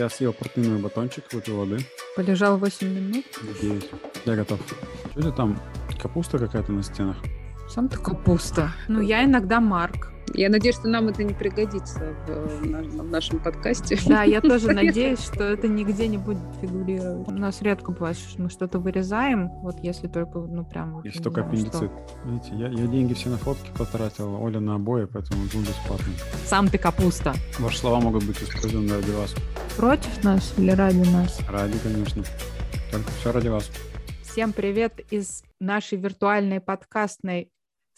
Я съел протеиновый батончик, выпил воды. Полежал 8 минут. 9. Я готов. Что это там? Капуста какая-то на стенах? Сам ты капуста. Ну, я иногда Марк. Я надеюсь, что нам это не пригодится в, в нашем подкасте. Да, я тоже надеюсь, что это нигде не будет фигурировать. У нас редко бывает, что мы что-то вырезаем, вот если только, ну, прям... Если только аппендицит. Видите, я, я деньги все на фотки потратил, Оля на обои, поэтому жду бесплатно. Сам ты капуста. Ваши слова могут быть использованы ради вас. Против нас или ради нас? Ради, конечно. Только все ради вас. Всем привет из нашей виртуальной подкастной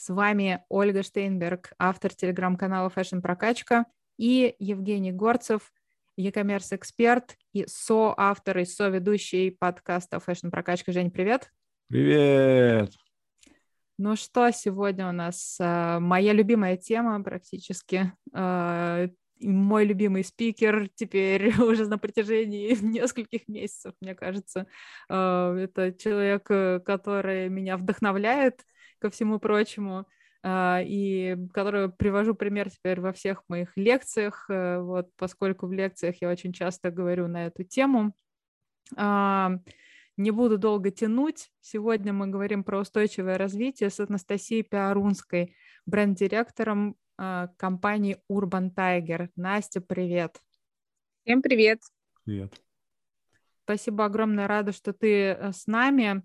с вами Ольга Штейнберг, автор телеграм-канала Fashion Прокачка, и Евгений Горцев, e-commerce эксперт и соавтор и соведущий подкаста Fashion Прокачка. Жень, привет. Привет. Ну что, сегодня у нас э, моя любимая тема практически. Э, мой любимый спикер теперь уже на протяжении нескольких месяцев, мне кажется. Э, это человек, который меня вдохновляет ко всему прочему, а, и которую привожу пример теперь во всех моих лекциях, э, вот, поскольку в лекциях я очень часто говорю на эту тему. А, не буду долго тянуть. Сегодня мы говорим про устойчивое развитие с Анастасией Пиарунской, бренд-директором а, компании Urban Tiger. Настя, привет. Всем привет. Привет. Спасибо огромное, рада, что ты э, с нами.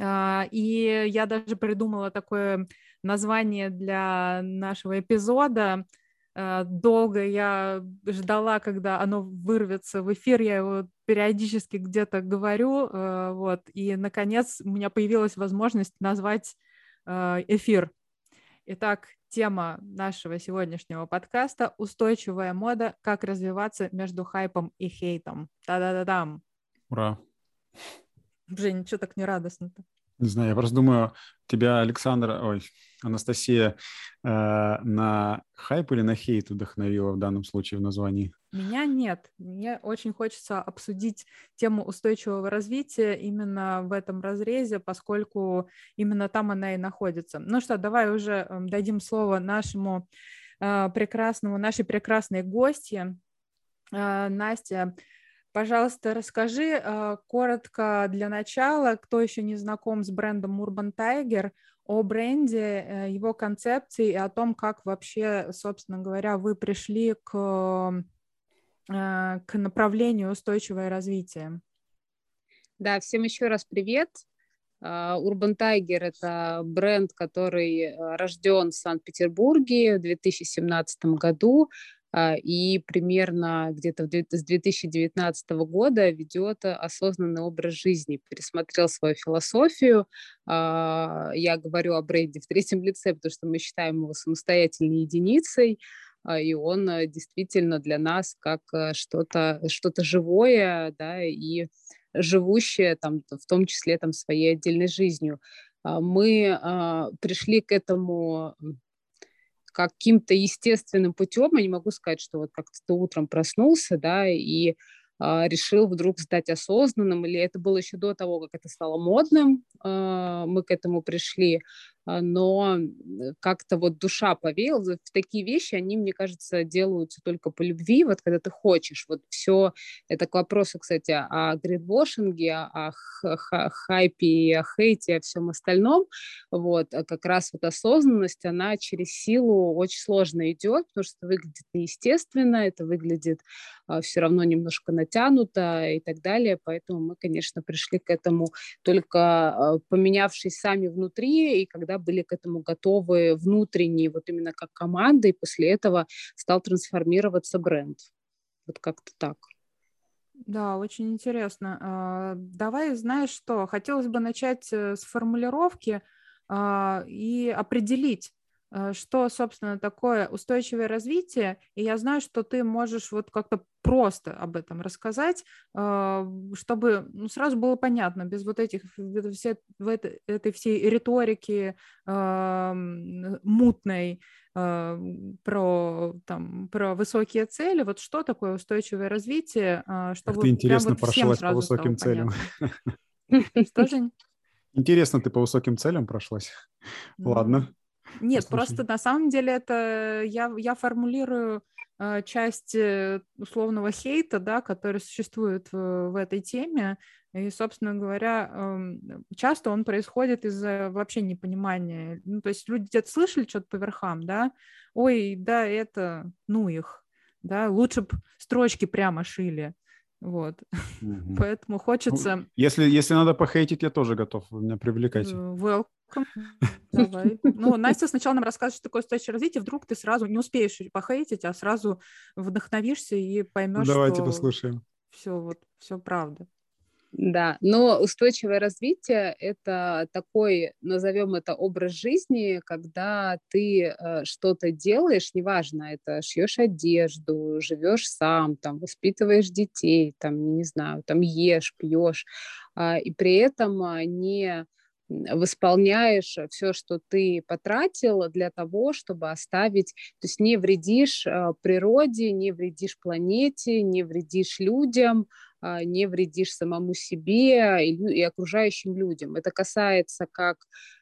А, и я даже придумала такое название для нашего эпизода. А, долго я ждала, когда оно вырвется в эфир, я его периодически где-то говорю, а, вот, и, наконец, у меня появилась возможность назвать эфир. Итак, тема нашего сегодняшнего подкаста — устойчивая мода, как развиваться между хайпом и хейтом. Та-да-да-дам! Ура! Жень, что так нерадостно-то? Не знаю, я просто думаю, тебя Александра, ой, Анастасия э, на хайп или на хейт вдохновила в данном случае в названии? Меня нет. Мне очень хочется обсудить тему устойчивого развития именно в этом разрезе, поскольку именно там она и находится. Ну что, давай уже эм, дадим слово нашему э, прекрасному, нашей прекрасной гостье. Э, Настя, Пожалуйста, расскажи э, коротко для начала, кто еще не знаком с брендом Urban Tiger, о бренде, э, его концепции и о том, как вообще, собственно говоря, вы пришли к, э, к направлению устойчивое развитие. Да, всем еще раз привет. Urban Tiger – это бренд, который рожден в Санкт-Петербурге в 2017 году. А, и примерно где-то с 2019 года ведет осознанный образ жизни, пересмотрел свою философию. А, я говорю о бренде в третьем лице, потому что мы считаем его самостоятельной единицей, а, и он э, действительно для нас как э, что-то что живое, да, и живущее там, в том числе там, своей отдельной жизнью. Мы пришли к этому каким-то естественным путем, я не могу сказать, что вот как-то утром проснулся, да, и а, решил вдруг стать осознанным, или это было еще до того, как это стало модным, а, мы к этому пришли, но как-то вот душа повеяла. В такие вещи, они, мне кажется, делаются только по любви, вот когда ты хочешь. Вот все, это к вопросу, кстати, о гридвошинге, о хайпе, о хейте, о всем остальном. Вот, а как раз вот осознанность, она через силу очень сложно идет, потому что выглядит неестественно, это выглядит все равно немножко натянуто и так далее. Поэтому мы, конечно, пришли к этому только поменявшись сами внутри, и когда были к этому готовы внутренние, вот именно как команда, и после этого стал трансформироваться бренд. Вот как-то так. Да, очень интересно. А, давай, знаешь что, хотелось бы начать э, с формулировки а, и определить, что, собственно, такое устойчивое развитие, и я знаю, что ты можешь вот как-то просто об этом рассказать, э, чтобы ну, сразу было понятно, без вот этих, все, этой, этой всей риторики э, мутной э, про, там, про высокие цели, вот что такое устойчивое развитие, э, чтобы как ты интересно вот прошлась по высоким целям. Что? Интересно, ты по высоким целям прошлась. Ладно. Нет, просто на самом деле это я, я формулирую э, часть э, условного хейта, да, который существует в, в этой теме. И, собственно говоря, эм, часто он происходит из-за вообще непонимания. Ну, то есть люди где-то слышали что-то по верхам, да, ой, да, это, ну их, да, лучше бы строчки прямо шили. Вот. Угу. Поэтому хочется... Ну, если, если надо похейтить, я тоже готов. Вы меня привлекайте. Э, welcome. Давай. Ну, Настя сначала нам рассказывает, что такое устойчивое развитие. Вдруг ты сразу не успеешь похейтить, а сразу вдохновишься и поймешь, Давайте что... послушаем. Все, вот, все правда. Да, но устойчивое развитие – это такой, назовем это, образ жизни, когда ты э, что-то делаешь, неважно, это шьешь одежду, живешь сам, там, воспитываешь детей, там, не знаю, там, ешь, пьешь, э, и при этом а, не восполняешь все, что ты потратил для того, чтобы оставить, то есть не вредишь э, природе, не вредишь планете, не вредишь людям, а, не вредишь самому себе и, и окружающим людям. Это касается как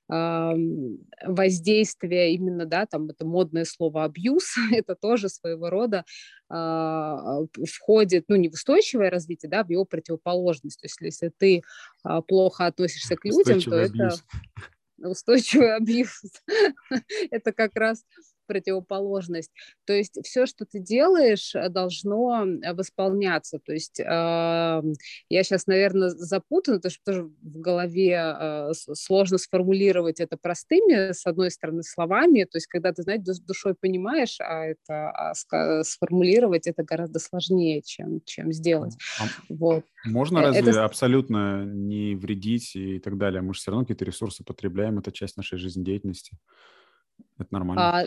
воздействия именно, да, там это модное слово абьюз, это тоже своего рода а, входит, ну, не в устойчивое развитие, да, в его противоположность. То есть если ты а, плохо относишься к людям, то это устойчивый абьюз. это как раз противоположность. То есть все, что ты делаешь, э, должно восполняться. То есть э, я сейчас, наверное, запутана, потому что тоже в голове э, сложно сформулировать это простыми, с одной стороны, словами. То есть когда ты, знаешь, душой понимаешь, а это а сформулировать это гораздо сложнее, чем, чем сделать. А вот. Можно э, разве это... абсолютно не вредить и так далее? Мы же все равно какие-то ресурсы потребляем, это часть нашей жизнедеятельности. Это нормально. А,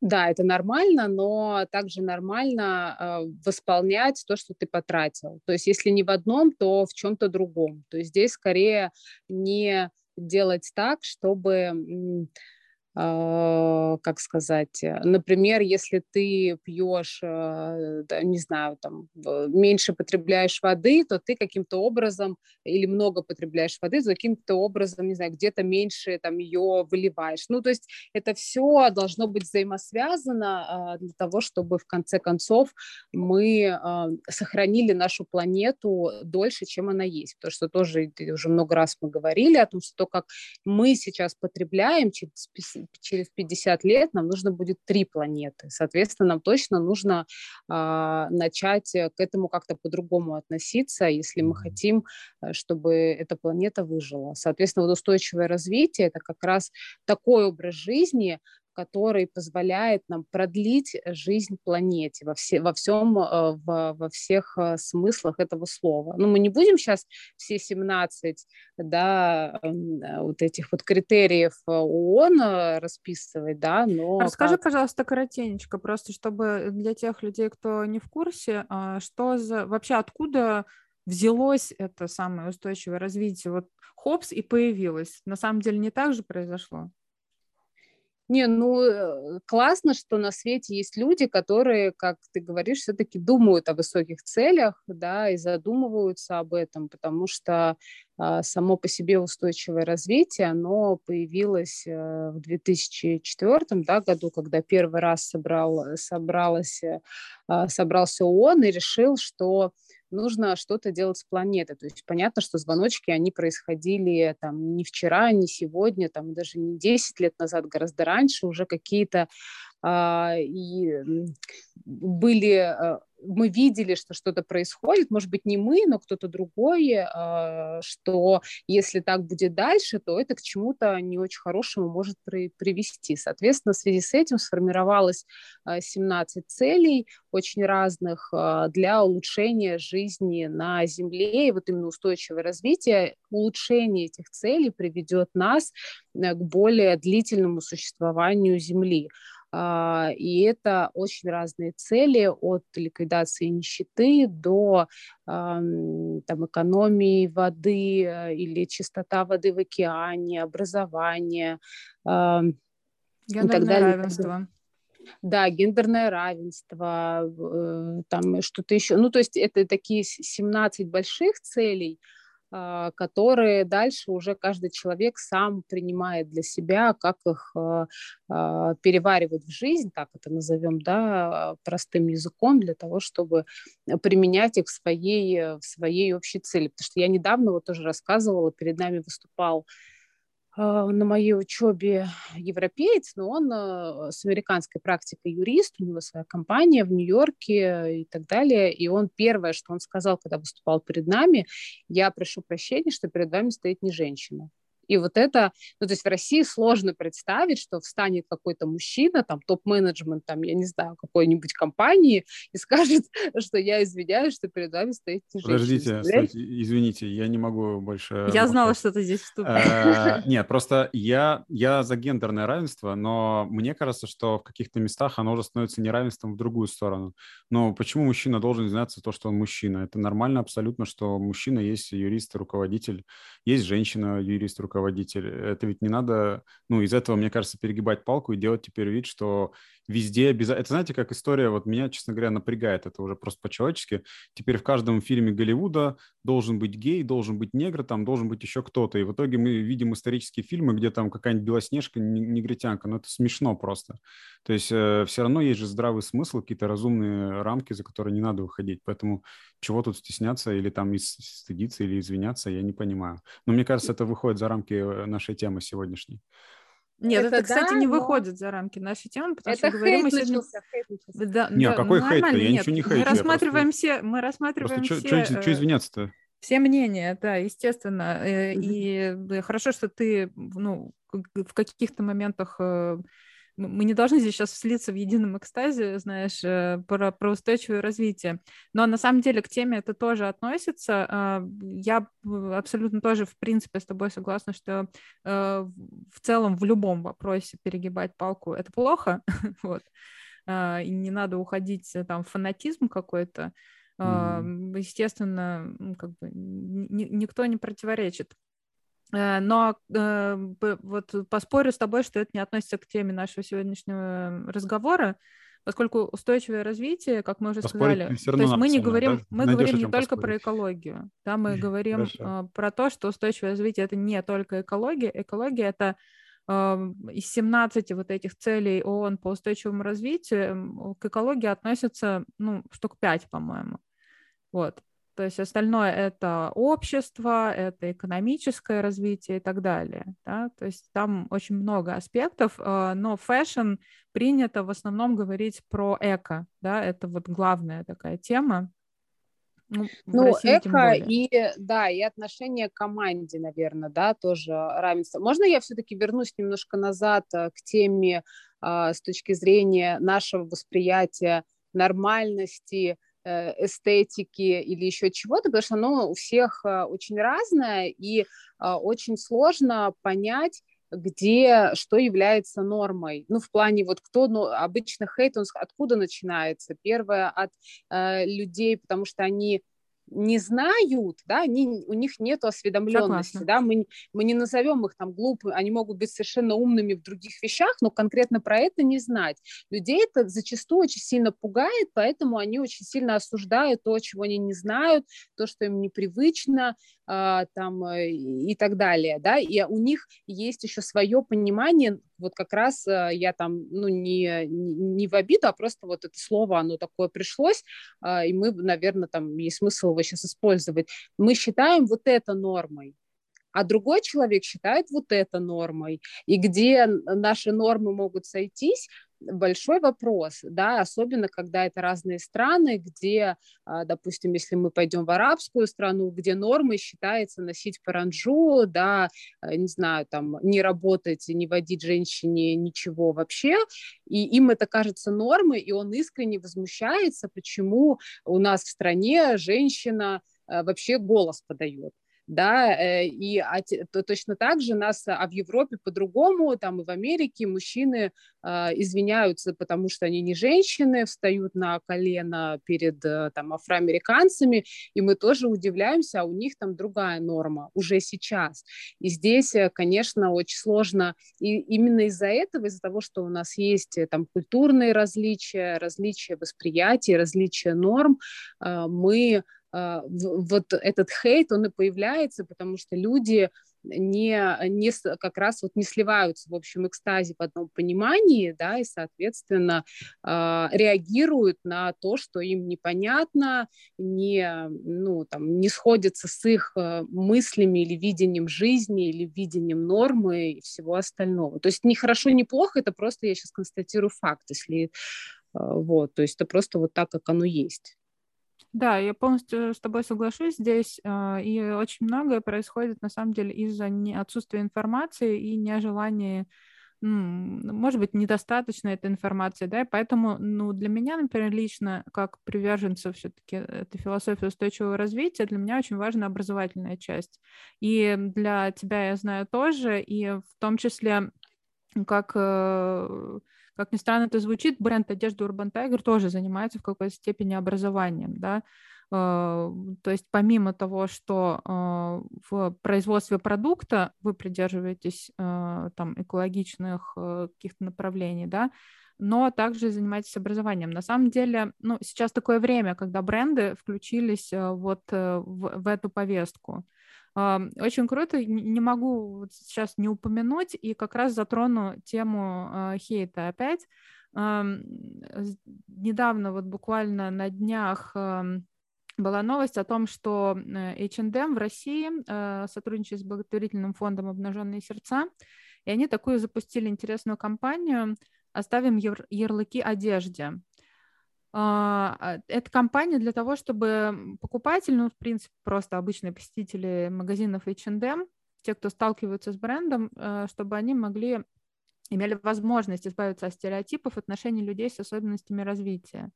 да, это нормально, но также нормально э, восполнять то, что ты потратил. То есть если не в одном, то в чем-то другом. То есть здесь скорее не делать так, чтобы как сказать, э, например, если ты пьешь, э, не знаю, там, меньше потребляешь воды, то ты каким-то образом, или много потребляешь воды, то каким-то образом, не знаю, где-то меньше там ее выливаешь. Ну, то есть это все должно быть взаимосвязано а, для того, чтобы в конце концов мы а, сохранили нашу планету дольше, чем она есть. Потому что тоже уже много раз мы говорили о том, что то, как мы сейчас потребляем через через 50 лет нам нужно будет три планеты. Соответственно, нам точно нужно а, начать к этому как-то по-другому относиться, если мы хотим, э, чтобы эта планета выжила. Соответственно, вот устойчивое развитие – это как раз такой образ жизни, который позволяет нам продлить жизнь планете во, все, во всем, э, во, во всех э, смыслах этого слова. Ну, мы не будем сейчас все 17 да, э, вот этих вот критериев ООН расписывать, да, но... Расскажи, как... пожалуйста, коротенечко, просто чтобы для тех людей, кто не в курсе, а, что за... Вообще откуда взялось это самое устойчивое развитие? Вот хопс и появилось. На самом деле не так же произошло? Не, ну э, классно, что на свете есть люди, которые, как ты говоришь, все-таки думают о высоких целях, да, и задумываются об этом, потому что а, само по себе устойчивое развитие, оно появилось э, в 2004 да, году, когда первый раз собрал, собралось, э, а, собрался ООН и решил, что нужно что-то делать с планетой. То есть понятно, что звоночки, они происходили там не вчера, не сегодня, там даже не 10 лет назад, гораздо раньше уже какие-то а, и были а, мы видели, что что-то происходит, может быть, не мы, но кто-то другой, а, что если так будет дальше, то это к чему-то не очень хорошему может при, привести. Соответственно, в связи с этим сформировалось 17 целей, очень разных, для улучшения жизни на Земле, и вот именно устойчивое развитие, улучшение этих целей приведет нас э, к более длительному существованию Земли. А, и это очень разные цели от ликвидации нищеты до там, экономии воды э, или чистота воды в океане, образование. Гендерное равенство. Да, гендерное равенство, э, там что-то еще. Ну, то есть это такие 17 больших целей, которые дальше уже каждый человек сам принимает для себя, как их а, а, переваривать в жизнь, так это назовем, да, простым языком, для того, чтобы применять их в своей, в своей общей цели. Потому что я недавно вот тоже рассказывала, перед нами выступал а, на моей учебе европеец, но он а, с американской практикой юрист, у него своя компания в Нью-Йорке и так далее. И он первое, что он сказал, когда выступал перед нами, я прошу прощения, что перед вами стоит не женщина. И вот это, ну, то есть в России сложно представить, что встанет какой-то мужчина, там, топ-менеджмент, там, я не знаю, какой-нибудь компании и скажет, что я извиняюсь, что перед вами стоит Подождите, стойте, извините, я не могу больше... Я знала, что ты здесь вступишь. Э, нет, просто я, я за гендерное равенство, но мне кажется, что в каких-то местах оно уже становится неравенством в другую сторону. Но почему мужчина должен знаться то, что он мужчина? Это нормально абсолютно, что мужчина есть юрист, руководитель, есть женщина, юрист, руководитель, руководитель. Это ведь не надо, ну, из этого, мне кажется, перегибать палку и делать теперь вид, что везде обязательно... Это знаете, как история, вот меня, честно говоря, напрягает это уже просто по-человечески. Теперь в каждом фильме Голливуда должен быть гей, должен быть негр, там должен быть еще кто-то. И в итоге мы видим исторические фильмы, где там какая-нибудь белоснежка, негритянка. Ну, это смешно просто. То есть э, все равно есть же здравый смысл, какие-то разумные рамки, за которые не надо выходить. Поэтому чего тут стесняться или там стыдиться или извиняться, я не понимаю. Но мне кажется, это выходит за рамки э, нашей темы сегодняшней. Нет, это, это кстати, да, не но... выходит за рамки нашей темы, потому это что говорим мы сегодня... Да, не, да, какой хейт Я нет, ничего не хейт. Мы рассматриваем просто... все, мы рассматриваем просто все... Что, что извиняться-то? Все мнения, да, естественно. Mm-hmm. И хорошо, что ты, ну, в каких-то моментах э, мы не должны здесь сейчас слиться в едином экстазе, знаешь, э, про, про устойчивое развитие. Но на самом деле к теме это тоже относится. А, я абсолютно тоже, в принципе, с тобой согласна, что э, в целом в любом вопросе перегибать палку — это плохо, вот. А, и не надо уходить э, там в фанатизм какой-то. Mm-hmm. Естественно, как бы никто не противоречит но э, вот поспорю с тобой, что это не относится к теме нашего сегодняшнего разговора, поскольку устойчивое развитие, как мы уже Поспорить сказали, то есть мы не говорим, да? мы Найдешь говорим не только про экологию, да, мы говорим э, про то, что устойчивое развитие это не только экология, экология это из 17 вот этих целей ООН по устойчивому развитию к экологии относятся, ну, штук 5, по-моему. Вот. То есть остальное это общество, это экономическое развитие и так далее. Да? То есть там очень много аспектов, а, но фэшн принято в основном говорить про эко. Да? Это вот главная такая тема. Ну, ну эко и, да, и отношение к команде, наверное, да, тоже равенство. Можно я все-таки вернусь немножко назад э, к теме а, с точки зрения нашего восприятия нормальности, Э, эстетики или еще чего-то, потому что оно у всех э, очень разное, и а, очень сложно понять, где что является нормой. Ну, в плане вот кто, ну, обычно хейт, он откуда начинается? Первое от э, людей, потому что они не знают, да, они, у них нет осведомленности, да, мы, мы не назовем их там глупыми, они могут быть совершенно умными в других вещах, но конкретно про это не знать. Людей это зачастую очень сильно пугает, поэтому они очень сильно осуждают то, чего они не знают, то, что им непривычно, там э, и так далее, да, и у них есть еще свое понимание, вот как раз э, я там, ну, не, не в обиду, а просто вот это слово, оно такое пришлось, а, и мы, наверное, там есть смысл его сейчас использовать. Мы считаем вот это нормой, а другой человек считает вот это нормой. И где наши нормы могут сойтись, большой вопрос, да, особенно когда это разные страны, где, а, допустим, если мы пойдем в арабскую страну, где нормой считается носить паранджу, да, э, не знаю, там, не работать, не водить женщине ничего вообще, и им это кажется нормой, и он искренне возмущается, почему у нас в стране женщина э, вообще голос подает да, э, и а, то, точно так же нас, а в Европе по-другому, там и в Америке мужчины а, извиняются, потому что они не женщины, встают на колено перед э, там афроамериканцами, и мы тоже удивляемся, а у них там другая норма уже сейчас. И здесь, э, конечно, очень сложно, и именно из-за этого, из-за того, что у нас есть там культурные различия, различия восприятия, различия норм, мы вот этот хейт, он и появляется, потому что люди не, не как раз вот не сливаются в общем экстазе в одном понимании, да, и, соответственно, э, реагируют на то, что им непонятно, не, ну, там, не сходятся с их э, мыслями или видением жизни, или видением нормы и всего остального. То есть ни хорошо, ни плохо, это просто я сейчас констатирую факт, если э, вот, то есть это просто вот так, как оно есть. Да, я полностью с тобой соглашусь здесь, а, и очень многое происходит на самом деле из-за отсутствия информации и нежелания может быть, недостаточно этой информации, да, и поэтому, ну, для меня, например, лично, как приверженца все-таки этой философии устойчивого развития, для меня очень важна образовательная часть. И для тебя, я знаю, тоже, и в том числе, как э, как ни странно это звучит, бренд одежды Urban Tiger тоже занимается в какой-то степени образованием, да, а, то есть помимо того, что а, в производстве продукта вы придерживаетесь а, там экологичных каких-то направлений, да, но также занимаетесь образованием. На самом деле, ну, сейчас такое время, когда бренды включились вот э, в, в эту повестку. Очень круто, не могу сейчас не упомянуть, и как раз затрону тему а, хейта опять. Недавно, вот буквально на днях, была новость о том, что H&M в России а, сотрудничает с благотворительным фондом «Обнаженные сердца», и они такую запустили интересную кампанию «Оставим ярлыки одежде». А, а, это компания для того, чтобы покупатель, ну, в принципе, просто обычные посетители магазинов H&M, те, кто сталкиваются с брендом, э, чтобы они могли, имели возможность избавиться от стереотипов в отношении людей с особенностями развития.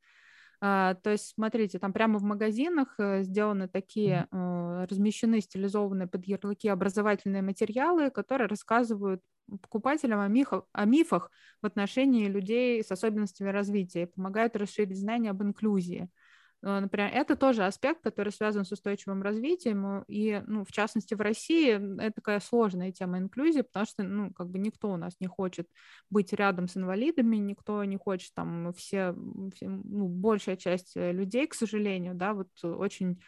А, то есть, смотрите, там прямо в магазинах э, сделаны такие, э, размещены стилизованные под ярлыки образовательные материалы, которые рассказывают покупателям о, мифах, о мифах в отношении людей с особенностями развития и помогают расширить знания об инклюзии. Э, например, это тоже аспект, который связан с устойчивым развитием, и, ну, в частности, в России это такая сложная тема инклюзии, потому что, ну, как бы никто у нас не хочет быть рядом с инвалидами, никто не хочет, там, все, все ну, большая часть людей, к сожалению, да, вот очень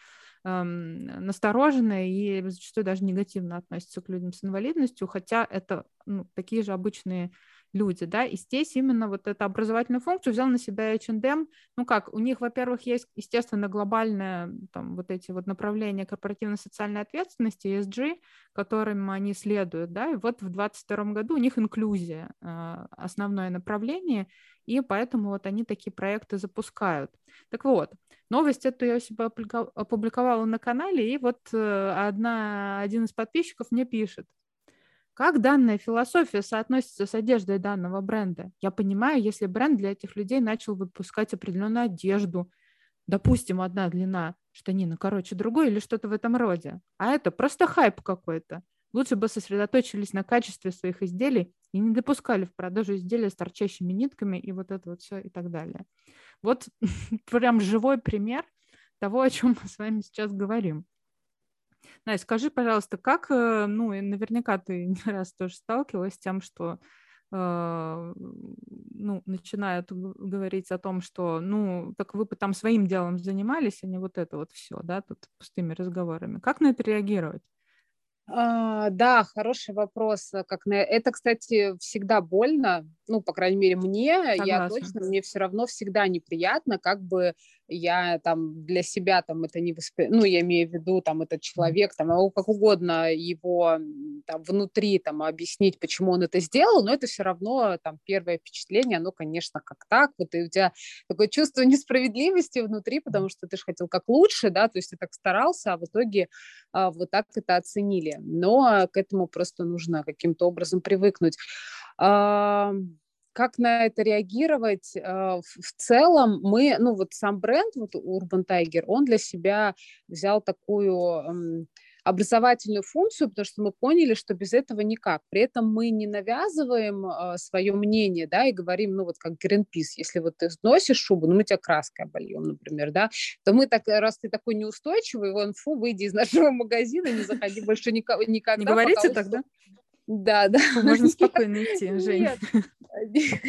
эм, настороженно и зачастую даже негативно относятся к людям с инвалидностью, хотя это ну, такие же обычные люди, да, и здесь именно вот эту образовательную функцию взял на себя H&M, ну как, у них, во-первых, есть, естественно, глобальное, там, вот эти вот направления корпоративной социальной ответственности, ESG, которым они следуют, да, и вот в 2022 году у них инклюзия, а, основное направление, и поэтому вот они такие проекты запускают. Так вот, новость эту я себя опубликовала на канале, и вот э, одна, один из подписчиков мне пишет, как данная философия соотносится с одеждой данного бренда? Я понимаю, если бренд для этих людей начал выпускать определенную одежду, допустим, одна длина штанина короче другой или что-то в этом роде, а это просто хайп какой-то. Лучше бы сосредоточились на качестве своих изделий и не допускали в продажу изделия с торчащими нитками и вот это вот все и так далее. Вот прям живой пример того, о чем мы с вами сейчас говорим. Настя, скажи, пожалуйста, как, э, ну, наверняка ты не раз тоже сталкивалась с тем, что э, ну, начинают говорить о том, что, ну, так вы бы там своим делом занимались, а не вот это вот все, да, тут пустыми разговорами. Как на это реагировать? А, да, хороший вопрос. Э, как на... Это, кстати, всегда больно, ну, по крайней мере, мне, Согласна. я точно, мне все равно всегда неприятно, как бы я там для себя там это не воспри... ну, я имею в виду там этот человек, там, могу как угодно его там внутри там объяснить, почему он это сделал, но это все равно там первое впечатление, оно, конечно, как так, вот и у тебя такое чувство несправедливости внутри, потому что ты же хотел как лучше, да, то есть ты так старался, а в итоге а, вот так это оценили, но к этому просто нужно каким-то образом привыкнуть. А, как на это реагировать? А, в целом мы, ну вот сам бренд, вот Urban Tiger, он для себя взял такую образовательную функцию, потому что мы поняли, что без этого никак. При этом мы не навязываем э, свое мнение, да, и говорим, ну вот как Greenpeace, если вот ты носишь шубу, ну мы тебя краской обольем, например, да, то мы так, раз ты такой неустойчивый, вон, фу, выйди из нашего магазина, не заходи больше никогда. Не говорите тогда? Да, да. Можно спокойно идти, Жень.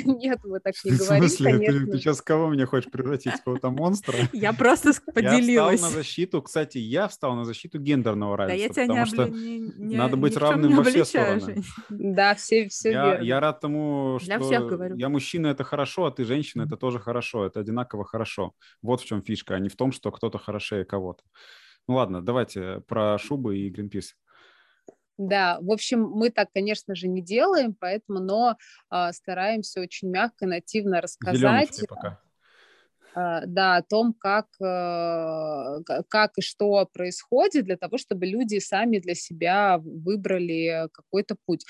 Нет, мы так не говорим, В смысле, ты, ты сейчас кого меня хочешь превратить в какого-то монстра? Я просто поделилась. Я встал на защиту, кстати, я встал на защиту гендерного равенства, да, я потому не что не, не, надо быть равным во все стороны. Да, все, все я, верно. Я рад тому, что Для всех говорю. я мужчина, это хорошо, а ты женщина, это тоже хорошо, это одинаково хорошо. Вот в чем фишка, а не в том, что кто-то хорошее кого-то. Ну ладно, давайте про шубы и Гринпис. Да, в общем, мы так, конечно же, не делаем, поэтому, но э, стараемся очень мягко, нативно рассказать. пока. Э, да, о том, как, э, как и что происходит, для того, чтобы люди сами для себя выбрали какой-то путь.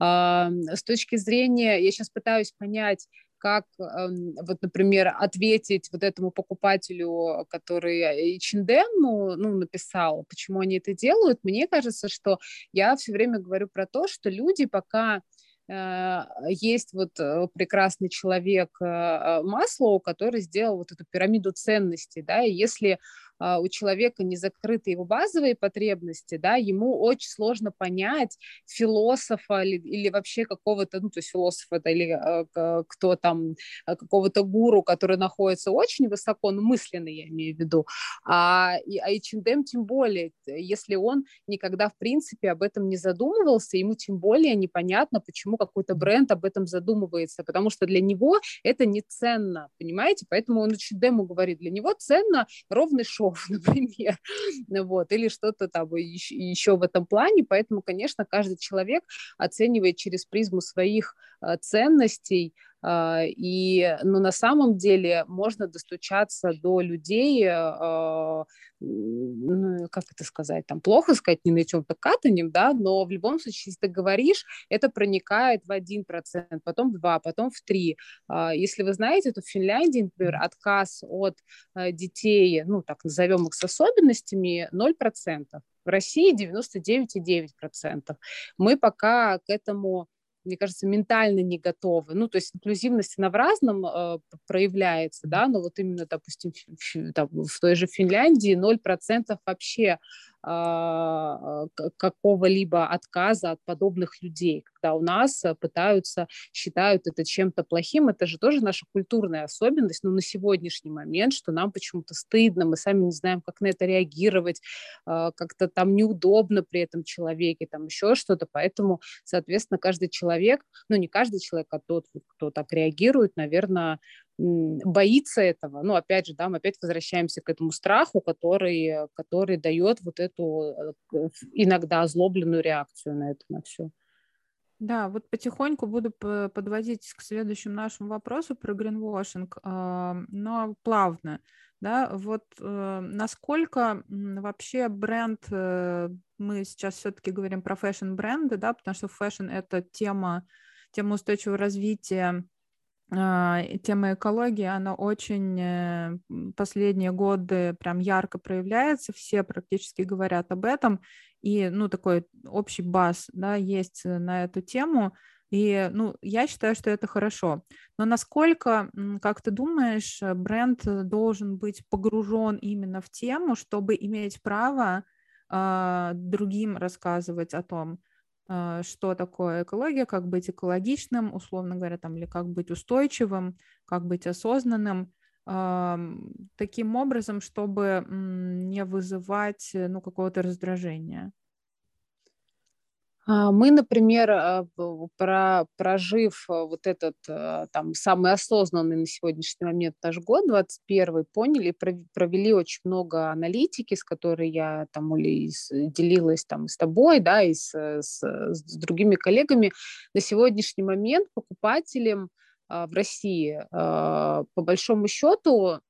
Э, с точки зрения, я сейчас пытаюсь понять, как, эм, вот, например, ответить вот этому покупателю, который H&M ну, написал, почему они это делают, мне кажется, что я все время говорю про то, что люди пока э, есть вот э, прекрасный человек э, Маслоу, который сделал вот эту пирамиду ценностей, да, и если у человека не закрыты его базовые потребности, да, ему очень сложно понять философа или, или вообще какого-то, ну, то есть философа это или а, кто там, а, какого-то гуру, который находится очень высоко, ну, мысленно я имею в виду, а, и, а H&M тем более, если он никогда, в принципе, об этом не задумывался, ему тем более непонятно, почему какой-то бренд об этом задумывается, потому что для него это не ценно, понимаете, поэтому он H&M говорит, для него ценно ровный шов, часов, например, вот, или что-то там еще, в этом плане, поэтому, конечно, каждый человек оценивает через призму своих э, ценностей, а, и, ну, на самом деле можно достучаться до людей, а, ну, как это сказать, там, плохо сказать, не на чем-то катанем, да, но в любом случае, если ты говоришь, это проникает в 1%, потом в 2%, потом в 3%. А, если вы знаете, то в Финляндии, например, отказ от детей, ну, так назовем их с особенностями, 0%. В России 99,9%. Мы пока к этому мне кажется, ментально не готовы. Ну, то есть инклюзивность, она в разном э, проявляется, да, но вот именно, допустим, в, там, в той же Финляндии 0% вообще а, какого-либо отказа от подобных людей, когда у нас э, пытаются, считают это чем-то плохим, это же тоже наша культурная особенность, но на сегодняшний момент, что нам почему-то стыдно, мы сами не знаем, как на это реагировать, а, как-то там неудобно при этом человеке, там еще что-то, поэтому, соответственно, каждый человек, ну не каждый человек, а тот, кто так реагирует, наверное, боится этого. Ну, опять же, да, мы опять возвращаемся к этому страху, который, который дает вот эту э, иногда озлобленную реакцию на это, на все. Да, вот потихоньку буду подводить к следующему нашему вопросу про гринвошинг, но плавно. Да, вот э, насколько вообще бренд, э, мы сейчас все-таки говорим про фэшн-бренды, да, потому что фэшн — это тема, тема устойчивого развития а, тема экологии, она очень э, последние годы прям ярко проявляется, все практически говорят об этом, и, ну, такой общий buzz, да, есть на эту тему, и, ну, я считаю, что это хорошо. Но насколько, как ты думаешь, бренд должен быть погружен именно в тему, чтобы иметь право э, другим рассказывать о том, а, что такое экология, как быть экологичным, условно говоря, там, или как быть устойчивым, как быть осознанным, таким образом, чтобы не вызывать ну, какого-то раздражения. А, мы, например, а, про, прожив а, вот этот там самый осознанный на сегодняшний момент наш год, 21 поняли, провели очень много аналитики, с которой я там или делилась там с тобой, да, и с, с, с другими коллегами. На сегодняшний момент покупателям в России по большому счету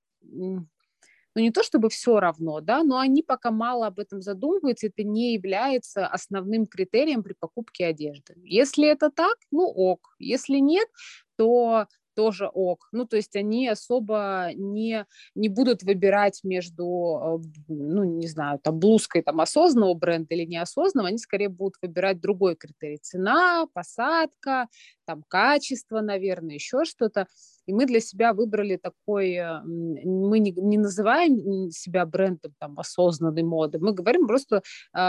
ну не то чтобы все равно, да, но они пока мало об этом задумываются, это не является основным критерием при покупке одежды. Если это так, ну ок, если нет, то тоже ок. Ну, то есть они особо не, не будут выбирать между, э, ну, не знаю, там, блузкой там, осознанного бренда или неосознанного, они скорее будут выбирать другой критерий. Цена, посадка, там, качество, наверное, еще что-то. И мы для себя выбрали такой, э, мы не, не называем себя брендом там, осознанной моды, мы говорим просто э,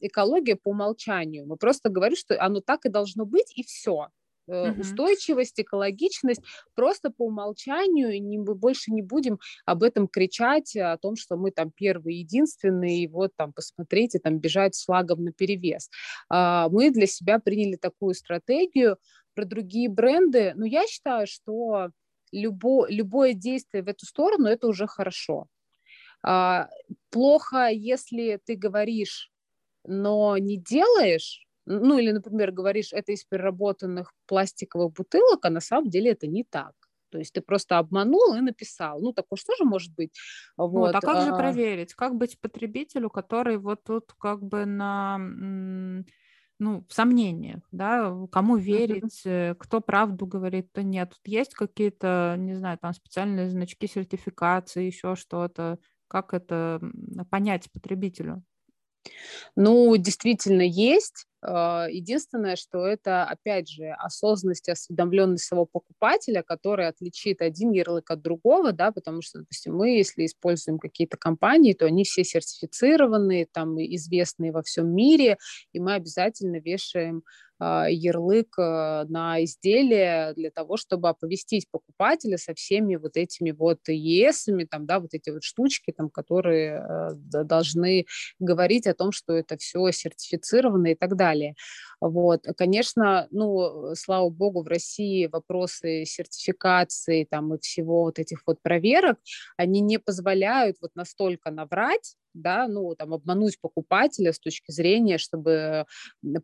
экология по умолчанию. Мы просто говорим, что оно так и должно быть, и все. Uh-huh. устойчивость, экологичность, просто по умолчанию, не, мы больше не будем об этом кричать, о том, что мы там первые, единственные, и вот там, посмотрите, там бежать с флагом на перевес. А, мы для себя приняли такую стратегию, про другие бренды, но я считаю, что любо, любое действие в эту сторону это уже хорошо. А, плохо, если ты говоришь, но не делаешь, ну или, например, говоришь, это из переработанных пластиковых бутылок, а на самом деле это не так. То есть ты просто обманул и написал. Ну, такое что же может быть? Вот, вот а как же а проверить? Как быть потребителю, который вот тут как бы на ну, в сомнениях, да, кому верить, mm-hmm. кто правду говорит, кто нет. Тут есть какие-то, не знаю, там специальные значки сертификации, еще что-то. Как это понять потребителю? Ну, действительно есть. А, единственное, что это, опять же, осознанность, осведомленность своего покупателя, который отличит один ярлык от другого, да, потому что, допустим, мы, если используем какие-то компании, то они все сертифицированные, там, известные во всем мире, и мы обязательно вешаем а, ярлык э, на изделие для того, чтобы оповестить покупателя со всеми вот этими вот ЕСами, там, да, вот эти вот штучки, там, которые э, должны говорить о том, что это все сертифицировано и так далее. Вот, конечно, ну, слава богу, в России вопросы сертификации там и всего вот этих вот проверок, они не позволяют вот настолько наврать, да, ну, там, обмануть покупателя с точки зрения, чтобы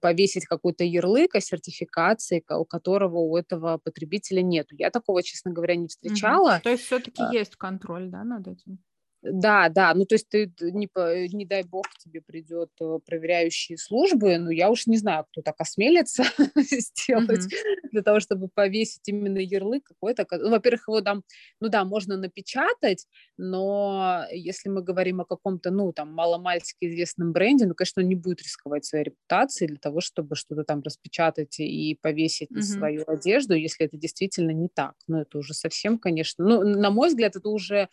повесить какой-то ярлык о сертификации, у которого у этого потребителя нет. Я такого, честно говоря, не встречала. Угу. То есть все-таки а... есть контроль, да, над этим? Да, да, ну то есть ты, не, не дай бог, тебе придет э, проверяющие службы, ну я уж не знаю, кто так осмелится сделать mm-hmm. для того, чтобы повесить именно ярлык какой-то. Ну, во-первых, его там, ну да, можно напечатать, но если мы говорим о каком-то, ну там, маломальски известном бренде, ну, конечно, он не будет рисковать своей репутацией для того, чтобы что-то там распечатать и повесить mm-hmm. на свою одежду, если это действительно не так. Ну, это уже совсем, конечно, ну, на мой взгляд, это уже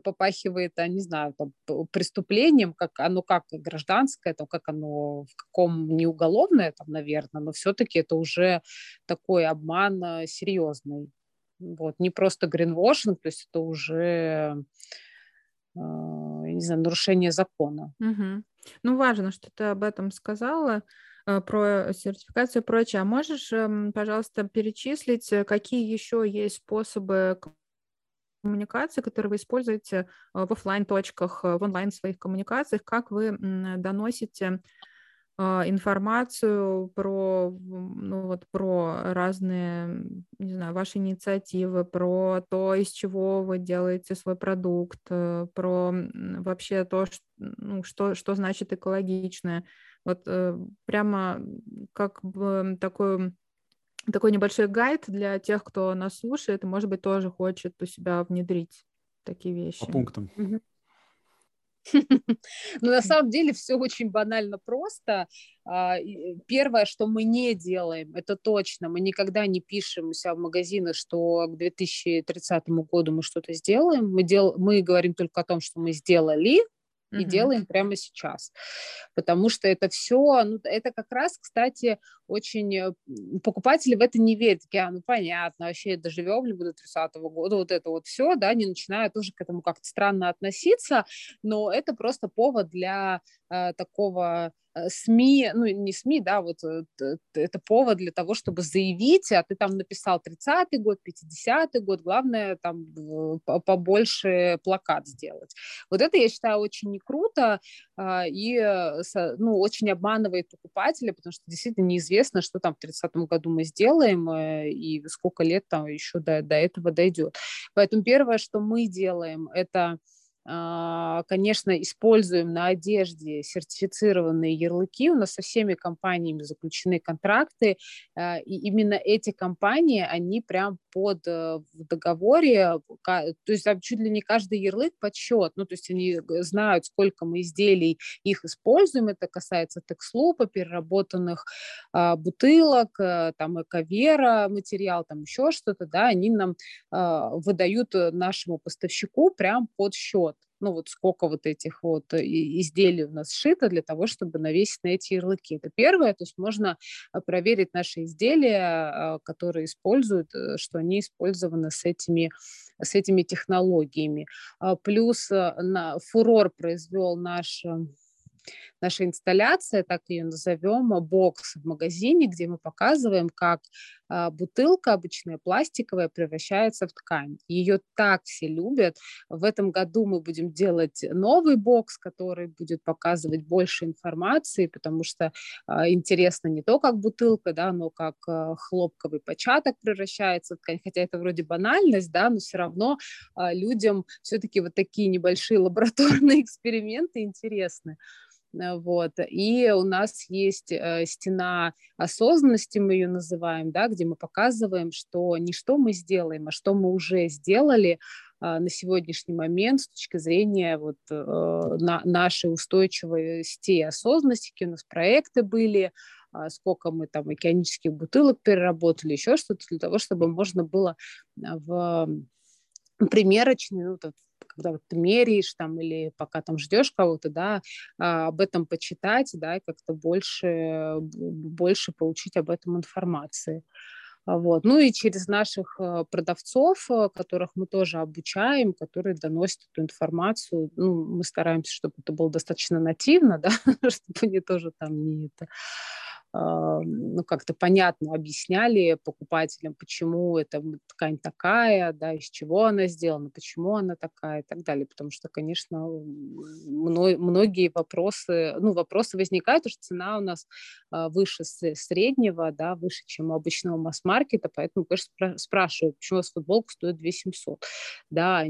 попахивает это, не знаю, там, преступлением, как оно как гражданское, там, как оно в каком не уголовное, там, наверное, но все-таки это уже такой обман э, серьезный. Вот, не просто гринвошинг, то есть это уже э, не знаю, нарушение закона. Угу. Ну, важно, что ты об этом сказала э, про сертификацию и прочее. А можешь, эм, пожалуйста, перечислить, какие еще есть способы коммуникации, которые вы используете э, в офлайн точках э, в онлайн своих коммуникациях, как вы доносите э, информацию про, ну, вот, про разные, не знаю, ваши инициативы, про то, из чего вы делаете свой продукт, про вообще то, что, ну, что, что значит экологичное. Вот прямо как бы такой такой небольшой гайд для тех, кто нас слушает, и, может быть, тоже хочет у себя внедрить такие вещи. По пунктам. Ну, на самом деле все очень банально просто. А, первое, что мы не делаем, это точно, мы никогда не пишем у себя в магазинах, что к 2030 году мы что-то сделаем. Мы, дел... мы говорим только о том, что мы сделали, и делаем прямо сейчас. Потому что это все, ну, это как раз, кстати, очень э, покупатели в это не верят. Такие, а, ну, понятно, вообще доживем ли до 30 -го года, вот это вот все, да, не начинают тоже к этому как-то странно относиться, но это просто повод для э, такого СМИ, ну не СМИ, да, вот э, это повод для того, чтобы заявить, а ты там написал 30-й год, 50-й год, главное там побольше плакат сделать. Вот это, я считаю, очень не круто а, и, э, ну, очень обманывает покупателя, потому что действительно неизвестно, что там в 30-м году мы сделаем и сколько лет там еще до, до этого дойдет. Поэтому первое, что мы делаем, это конечно, используем на одежде сертифицированные ярлыки. У нас со всеми компаниями заключены контракты, а, и именно эти компании, они прям под э, в договоре, то есть там чуть ли не каждый ярлык подсчет, ну, то есть они знают, сколько мы изделий их используем, это касается текслупа, переработанных а, бутылок, а, там, эковера материал, там еще что-то, да, они нам а, выдают нашему поставщику прям под счет ну вот сколько вот этих вот э, изделий у нас сшито для того, чтобы навесить на эти ярлыки. Это первое, то есть можно а, проверить наши изделия, а, которые используют, э, что они использованы с этими, с этими технологиями. А, плюс э, на, фурор произвел наш наша инсталляция, так ее назовем, бокс в магазине, где мы показываем, как а, бутылка обычная пластиковая превращается в ткань. Ее так все любят. В этом году мы будем делать новый бокс, который будет показывать больше информации, потому что а, интересно не то, как бутылка, да, но как а, хлопковый початок превращается в ткань. Хотя это вроде банальность, да, но все равно людям все-таки вот такие небольшие лабораторные эксперименты интересны. Э, вот. И у нас есть э, стена осознанности, мы ее называем, да, где мы показываем, что не что мы сделаем, а что мы уже сделали а, на сегодняшний момент с точки зрения вот, э, на, нашей устойчивости и осознанности, какие у нас проекты были, а, сколько мы там океанических бутылок переработали, еще что-то для того, чтобы можно было в примерочный, ну, когда вот ты меряешь там или пока там ждешь кого-то, да, а, об этом почитать, да, и как-то больше, больше получить об этом информации. А, вот. Ну и через наших э, продавцов, которых мы тоже обучаем, которые доносят эту информацию, ну, мы стараемся, чтобы это было достаточно нативно, да, чтобы они тоже там не это а, ну, как-то понятно объясняли покупателям, почему эта ткань такая, да, из чего она сделана, почему она такая и так далее. Потому что, конечно, многие вопросы, ну, вопросы возникают, потому что цена у нас а, выше среднего, да, выше, чем у обычного масс-маркета, поэтому, конечно, спрашивают, почему у вас футболка стоит 2700, да, а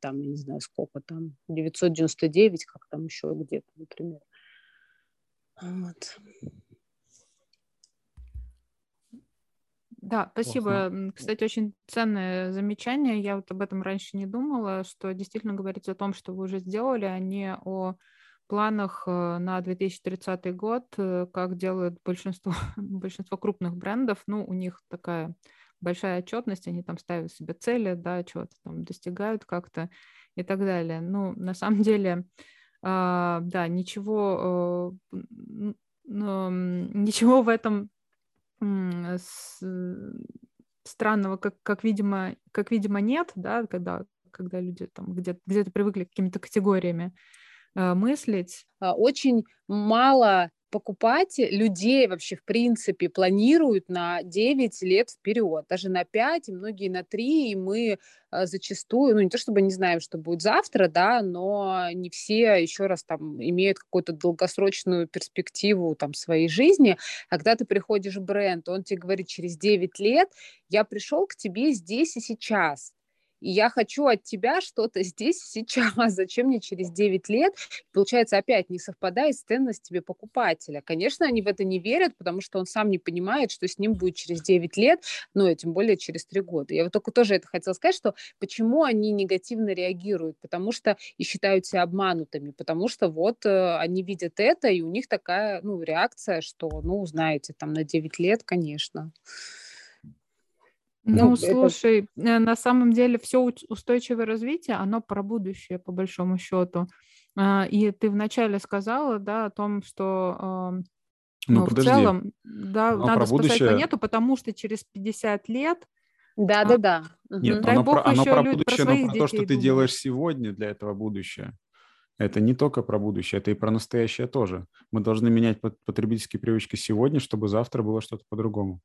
там, я не знаю, сколько там, 999, как там еще где-то, например. Вот. Да, спасибо. Классно. Кстати, очень ценное замечание. Я вот об этом раньше не думала, что действительно говорить о том, что вы уже сделали, а не о планах э, на 2030 год, э, как делают большинство, большинство крупных брендов. Ну, у них такая большая отчетность, они там ставят себе цели, да, чего-то там достигают как-то и так далее. Ну, на самом деле, э, да, ничего, э, ничего в этом с, странного, как, как, видимо, как видимо нет, да, когда, когда люди там где-то где привыкли какими-то категориями э, мыслить. А, очень мало покупатель, людей вообще в принципе планируют на 9 лет вперед, даже на 5, и многие на 3, и мы а, зачастую, ну не то чтобы не знаем, что будет завтра, да, но не все еще раз там имеют какую-то долгосрочную перспективу там своей жизни, а когда ты приходишь в бренд, он тебе говорит через 9 лет, я пришел к тебе здесь и сейчас, и я хочу от тебя что-то здесь сейчас, зачем мне через 9 лет? Получается, опять не совпадает с ценностями покупателя. Конечно, они в это не верят, потому что он сам не понимает, что с ним будет через 9 лет, ну и тем более через 3 года. Я вот только тоже это хотела сказать, что почему они негативно реагируют, потому что и считают себя обманутыми, потому что вот э, они видят это, и у них такая, ну, реакция, что, ну, знаете, там на 9 лет, конечно. Ну, ну слушай, это... на самом деле все устойчивое развитие, оно про будущее, по большому счету. А, и ты вначале сказала, да, о том, что ну, ну, в целом, да, оно надо спасать будущее... планету, потому что через 50 лет да, а, да, да. Нет, Дай оно, бог про, оно про будущее, про но про то, что ты делаешь сегодня для этого будущее. Это не только про будущее, это и про настоящее тоже. Мы должны менять потребительские привычки сегодня, чтобы завтра было что-то по-другому.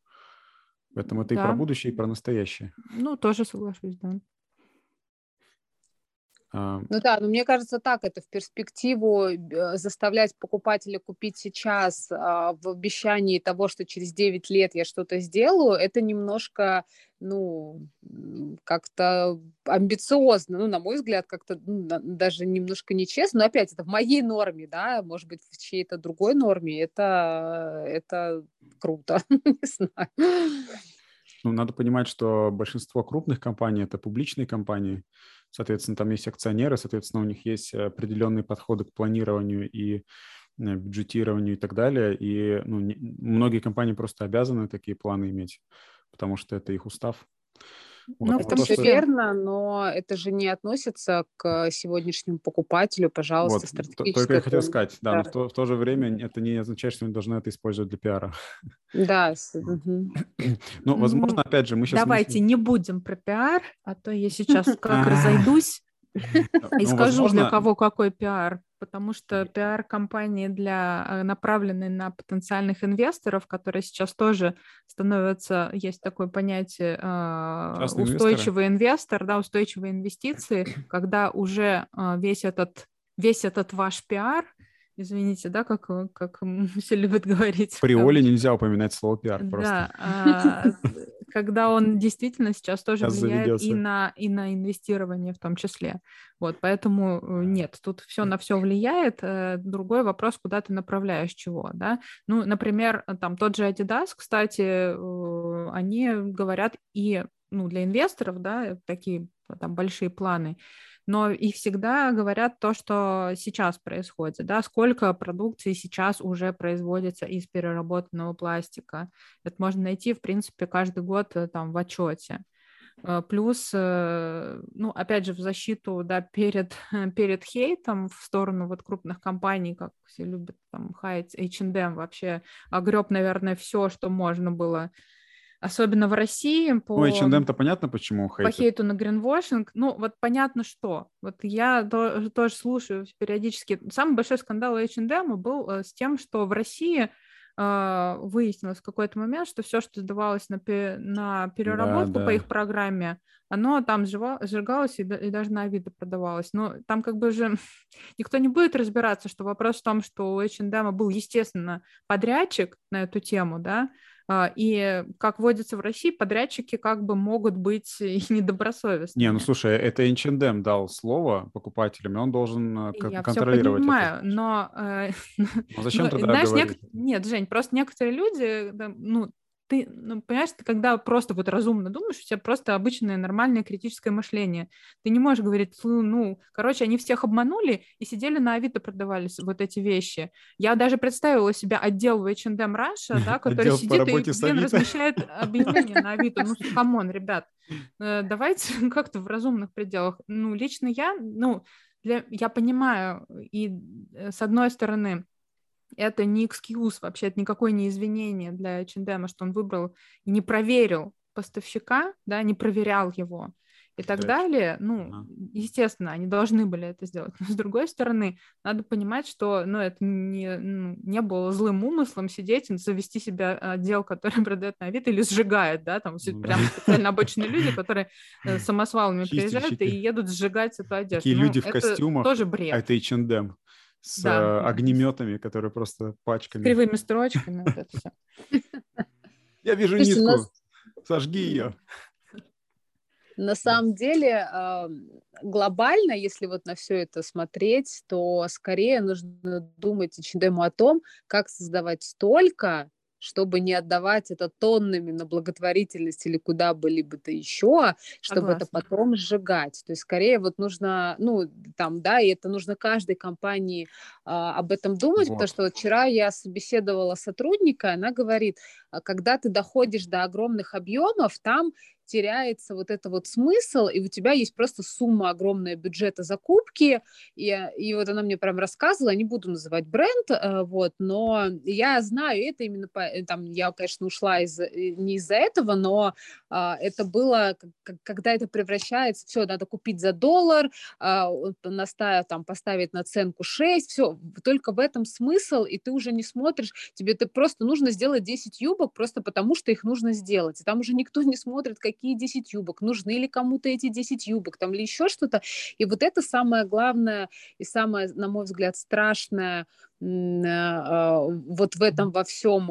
Поэтому это да. и про будущее, и про настоящее. Ну, тоже соглашусь, да. А... Ну да, но мне кажется так, это в перспективу э, заставлять покупателя купить сейчас а, в обещании того, что через 9 лет я что-то сделаю, это немножко, ну, как-то амбициозно, ну, на мой взгляд, как-то ну, даже немножко нечестно, но опять это в моей норме, да, может быть, в чьей-то другой норме, это, это круто, не знаю. Ну, надо понимать, что большинство крупных компаний – это публичные компании, соответственно, там есть акционеры, соответственно, у них есть определенные подходы к планированию и э, бюджетированию и так далее, и ну, не, многие компании просто обязаны такие планы иметь, потому что это их устав. Ну, это все что... верно, но это же не относится к сегодняшнему покупателю, пожалуйста, вот, стратегическое. Только я хотел сказать, да, да. но в то, в то же время это не означает, что они должны это использовать для пиара. Да. Ну, возможно, опять же, мы сейчас... Давайте не будем про пиар, а то я сейчас как разойдусь и скажу, для кого какой пиар потому что пиар-компании для э, направленные на потенциальных инвесторов, которые сейчас тоже становятся, есть такое понятие э, устойчивый инвестор, да, устойчивые инвестиции, когда уже э, весь этот весь этот ваш пиар Извините, да, как, как все любят говорить. При Оле нельзя упоминать слово пиар просто. Да, а, когда он действительно сейчас тоже сейчас влияет заведется. и на, и на инвестирование в том числе. Вот, поэтому э, нет, тут все на все влияет. Э, другой вопрос, куда ты направляешь чего, да. Ну, например, там тот же Adidas, кстати, э, они говорят и ну, для инвесторов, да, такие там большие планы, но и всегда говорят то, что сейчас происходит, да, сколько продукции сейчас уже производится из переработанного пластика. Это можно найти, в принципе, каждый год э, там в отчете. Э, плюс, э, ну, опять же, в защиту, да, перед, перед хейтом в сторону вот крупных компаний, как все любят там Хайт, H&M, вообще огреб, наверное, все, что можно было особенно в России. По, ну, H&M-то понятно, почему хейтят. По хейту на гринвошинг. Ну, вот понятно, что. Вот я то, тоже слушаю периодически. Самый большой скандал H&M был э, с тем, что в России э, выяснилось в какой-то момент, что все, что сдавалось на, на переработку да, да. по их программе, оно там сжигалось и, и даже на Авито продавалось. Но там как бы же никто не будет разбираться, что вопрос в том, что у H&M был, естественно, подрядчик на эту тему, да, а, и, как водится в России, подрядчики как бы могут быть и недобросовестными. Не, ну слушай, это H&M дал слово покупателям, и он должен э, Я контролировать все понимаю, это. но... Э, ну, зачем ну, тогда знаешь, говорить? Нек... Нет, Жень, просто некоторые люди, ну, ты, ну, понимаешь, ты когда просто вот разумно думаешь, у тебя просто обычное нормальное критическое мышление. Ты не можешь говорить, ну, короче, они всех обманули и сидели на Авито продавались вот эти вещи. Я даже представила себе отдел в H&M Russia, да, который сидит и блин, размещает объявления на Авито. Ну, come on, ребят, э, давайте как-то в разумных пределах. Ну, лично я, ну, для, я понимаю, и э, с одной стороны, это не excuse вообще, это никакое не извинение для H&M, что он выбрал и не проверил поставщика, да, не проверял его и так далее, ну, ага. естественно, они должны были это сделать. Но с другой стороны, надо понимать, что, ну, это не, ну, не было злым умыслом сидеть и завести себя отдел, который продает на Авито или сжигает, да, там ну, прям специально обычные люди, которые э, самосвалами приезжают и едут сжигать эту одежду. Такие ну, люди в костюмах, тоже бред. А это H&M с да. огнеметами, которые просто пачками. С кривыми строчками, вот это все. Я вижу нитку, нас... сожги ее. На самом деле, глобально, если вот на все это смотреть, то скорее нужно думать H&M о том, как создавать столько чтобы не отдавать это тоннами на благотворительность или куда бы либо то еще, чтобы Согласна. это потом сжигать. То есть скорее вот нужно, ну, там, да, и это нужно каждой компании а, об этом думать, вот. потому что вот вчера я собеседовала сотрудника, она говорит, а, когда ты доходишь до огромных объемов, там теряется вот это вот смысл, и у тебя есть просто сумма огромная бюджета закупки, и, и вот она мне прям рассказывала, не буду называть бренд, э, вот, но я знаю это именно, по, э, там, я, конечно, ушла из, э, не из-за этого, но а, это было, когда это превращается, все, надо купить за доллар, а, наставить, там, поставить наценку 6, все, только в этом смысл, и ты уже не смотришь, тебе ты просто нужно сделать 10 юбок просто потому, что их нужно сделать, и там уже никто не смотрит, какие какие 10 юбок, нужны ли кому-то эти 10 юбок, там, или еще что-то. И вот это самое главное и самое, на мой взгляд, страшное э, а, вот в этом во всем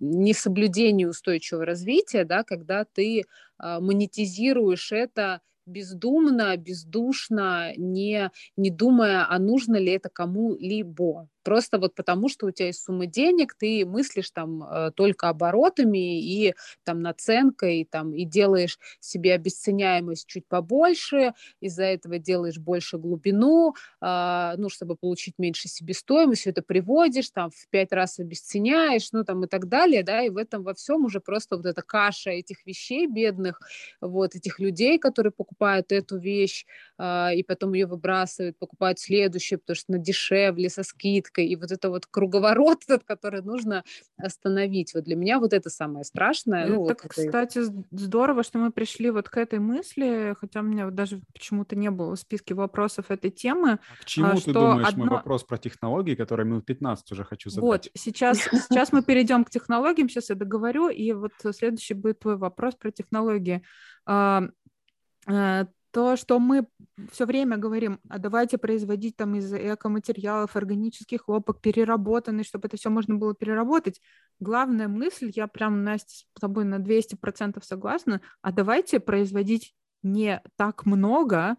несоблюдении устойчивого развития, да, когда ты а, монетизируешь это бездумно, бездушно, не, не думая, а нужно ли это кому-либо. Просто вот потому, что у тебя есть сумма денег, ты мыслишь там э, только оборотами и там наценкой, там, и делаешь себе обесценяемость чуть побольше, из-за этого делаешь больше глубину, э, ну, чтобы получить меньше себестоимость, все это приводишь, там, в пять раз обесценяешь, ну, там, и так далее, да, и в этом во всем уже просто вот эта каша этих вещей бедных, вот, этих людей, которые покупают эту вещь, э, и потом ее выбрасывают, покупают следующую, потому что она дешевле, со скидкой, и вот это вот круговорот, этот, который нужно остановить. Вот для меня вот это самое страшное. Ну, так, вот кстати, это... здорово, что мы пришли вот к этой мысли, хотя у меня даже почему-то не было в списке вопросов этой темы. А к чему а, ты думаешь одно... мой вопрос про технологии, который минут 15 уже хочу задать? Вот, сейчас, сейчас мы перейдем к технологиям, сейчас я договорю, и вот следующий будет твой вопрос про технологии а, э, то, что мы все время говорим, а давайте производить там из экоматериалов органический хлопок переработанный, чтобы это все можно было переработать. Главная мысль, я прям, Настя, с тобой на 200% согласна, а давайте производить не так много,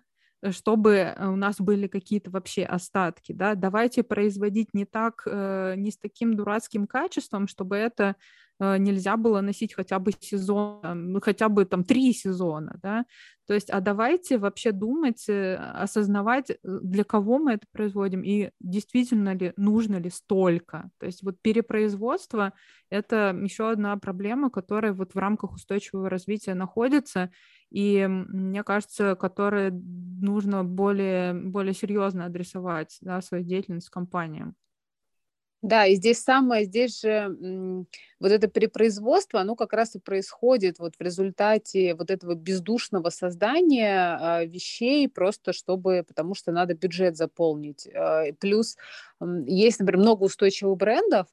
чтобы у нас были какие-то вообще остатки, да, давайте производить не так, э, не с таким дурацким качеством, чтобы это Э, нельзя было носить хотя бы сезон, ну, хотя бы там три сезона, да, то есть, а давайте вообще думать, э, осознавать, э, для кого мы это производим и действительно ли, нужно ли столько, то есть вот перепроизводство — это еще одна проблема, которая вот в рамках устойчивого развития находится, и, мне кажется, которой нужно более, более серьезно адресовать, да, свою деятельность компаниям. Да, и здесь самое, здесь же вот это перепроизводство, оно как раз и происходит вот в результате вот этого бездушного создания а, вещей, просто чтобы, потому что надо бюджет заполнить. А, плюс есть, например, много устойчивых брендов,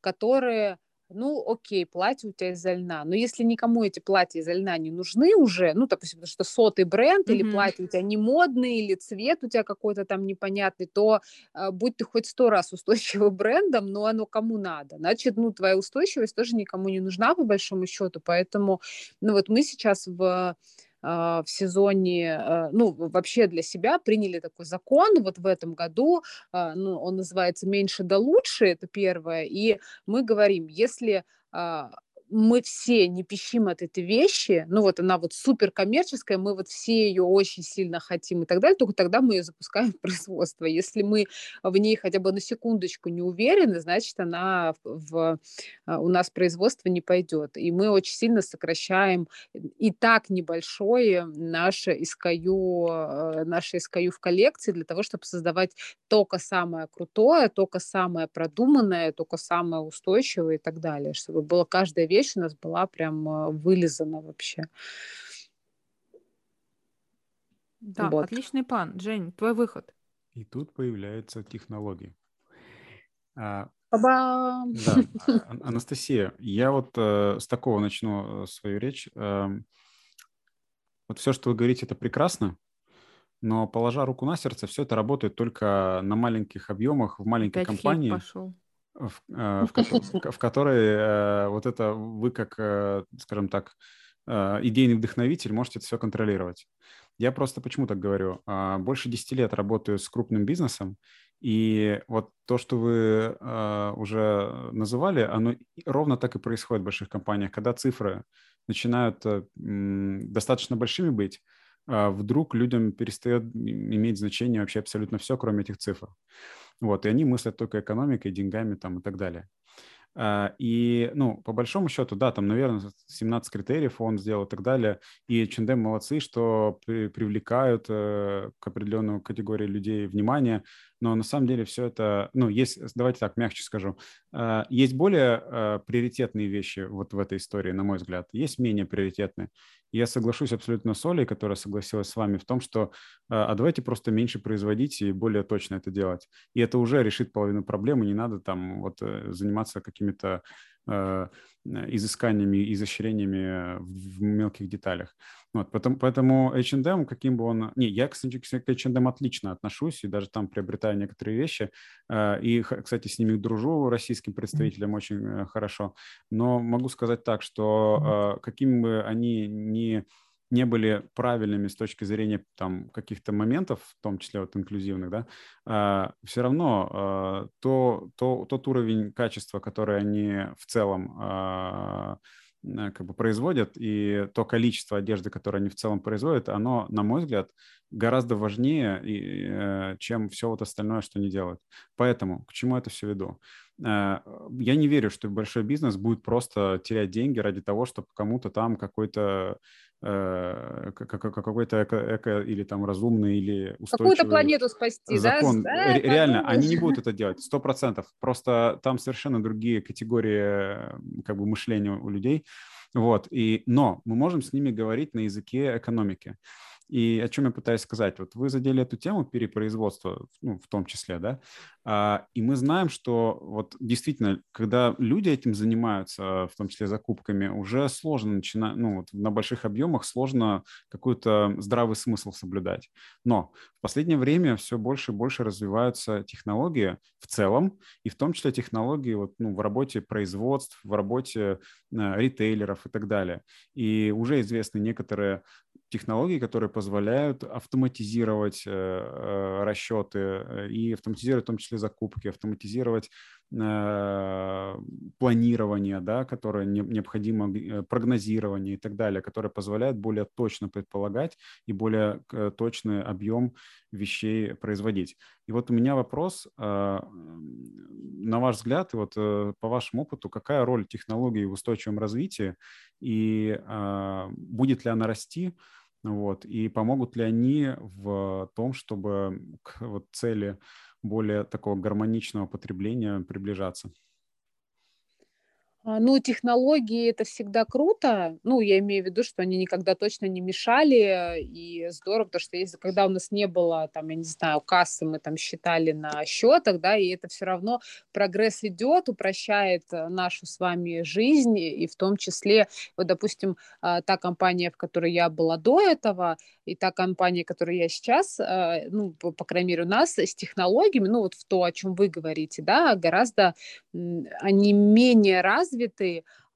которые ну, окей, платье у тебя из льна. Но если никому эти платья из льна не нужны уже, ну, допустим, потому что сотый бренд mm-hmm. или платье у тебя не модный, или цвет у тебя какой-то там непонятный, то э, будь ты хоть сто раз устойчивым брендом, но оно кому надо. Значит, ну, твоя устойчивость тоже никому не нужна, по большому счету. Поэтому, ну, вот мы сейчас в в сезоне, а, ну, вообще для себя приняли такой закон вот в этом году, а, ну, он называется «Меньше да лучше», это первое, и мы говорим, если мы все не пищим от этой вещи, ну вот она вот супер коммерческая, мы вот все ее очень сильно хотим и так далее, только тогда мы ее запускаем в производство. Если мы в ней хотя бы на секундочку не уверены, значит она в, в, а, у нас производство не пойдет. И мы очень сильно сокращаем и так небольшое наше SKU, а, наше SKU в коллекции для того, чтобы создавать только самое крутое, только самое продуманное, только самое устойчивое и так далее, чтобы было каждая вещь вещь у нас была прям э, вылизана вообще. Да, вот. отличный план. Жень, твой выход. И тут появляются технологии. А, Да, а, Анастасия, я вот э, с такого начну э, свою речь. Э, вот все, что вы говорите, это прекрасно, но положа руку на сердце, все это работает только на маленьких объемах в маленькой Опять компании. пошел в, э, в, в которой э, вот это вы как, э, скажем так, идейный вдохновитель можете это все контролировать. Я просто почему так говорю? А, больше 10 лет работаю с крупным бизнесом, и вот то, что вы уже называли, оно ровно так и происходит в больших компаниях. Когда цифры начинают достаточно большими быть, вдруг людям перестает иметь значение вообще абсолютно все, кроме этих цифр. Вот, и они мыслят только экономикой, деньгами там и так далее. А, и, ну, по большому счету, да, там, наверное, 17 критериев он сделал и так далее. И H&M молодцы, что при, привлекают э, к определенной категории людей внимание. Но на самом деле все это, ну, есть, давайте так, мягче скажу, э, есть более э, приоритетные вещи вот в этой истории, на мой взгляд. Есть менее приоритетные. Я соглашусь абсолютно с Олей, которая согласилась с вами в том, что а давайте просто меньше производить и более точно это делать. И это уже решит половину проблемы, не надо там вот э, заниматься какими-то Э, изысканиями, изощрениями в мелких деталях. Вот, поэтому, поэтому H&M, каким бы он... Не, я, кстати, к H&M отлично отношусь и даже там приобретаю некоторые вещи. Э, и, кстати, с ними дружу, российским представителям очень э, хорошо. Но могу сказать так, что каким бы они ни не были правильными с точки зрения там каких-то моментов, в том числе вот инклюзивных, да, а, все равно а, то, то, тот уровень качества, который они в целом а, как бы производят, и то количество одежды, которое они в целом производят, оно, на мой взгляд, гораздо важнее, э, чем все вот остальное, что они делают. Поэтому к чему это все веду? Э, я не верю, что большой бизнес будет просто терять деньги ради того, чтобы кому-то там какой-то э, какой-то эко, эко или там разумный или устойчивый какую-то планету спасти, закон. да? Реально, они не будут это делать, сто процентов. Просто там совершенно другие категории как бы мышления у людей. Вот, и, но мы можем с ними говорить на языке экономики. И о чем я пытаюсь сказать? Вот вы задели эту тему перепроизводства, ну, в том числе, да, и мы знаем, что вот действительно, когда люди этим занимаются, в том числе закупками, уже сложно начинать, ну, вот на больших объемах сложно какой-то здравый смысл соблюдать. Но в последнее время все больше и больше развиваются технологии в целом, и в том числе технологии вот, ну, в работе производств, в работе э, ритейлеров и так далее. И уже известны некоторые технологии, которые позволяют автоматизировать э, э, расчеты и автоматизировать в том числе закупки, автоматизировать э, планирование, да, которое не, необходимо, э, прогнозирование и так далее, которое позволяет более точно предполагать и более э, точный объем вещей производить. И вот у меня вопрос, на ваш взгляд, и вот по вашему опыту, какая роль технологии в устойчивом развитии и будет ли она расти? Вот, и помогут ли они в том, чтобы к вот, цели более такого гармоничного потребления приближаться? А, ну, технологии это всегда круто. Ну, я имею в виду, что они никогда точно не мешали. И здорово, потому что если когда у нас не было, там, я не знаю, кассы, мы там считали на счетах, да, и это все равно прогресс идет, упрощает э, нашу с вами жизнь, и в том числе, вот, допустим, а, та компания, в которой я была до этого, и та компания, которой я сейчас, а, ну, по крайней мере, у нас с технологиями, ну, вот в то, о чем вы говорите, да, гораздо они менее развиты,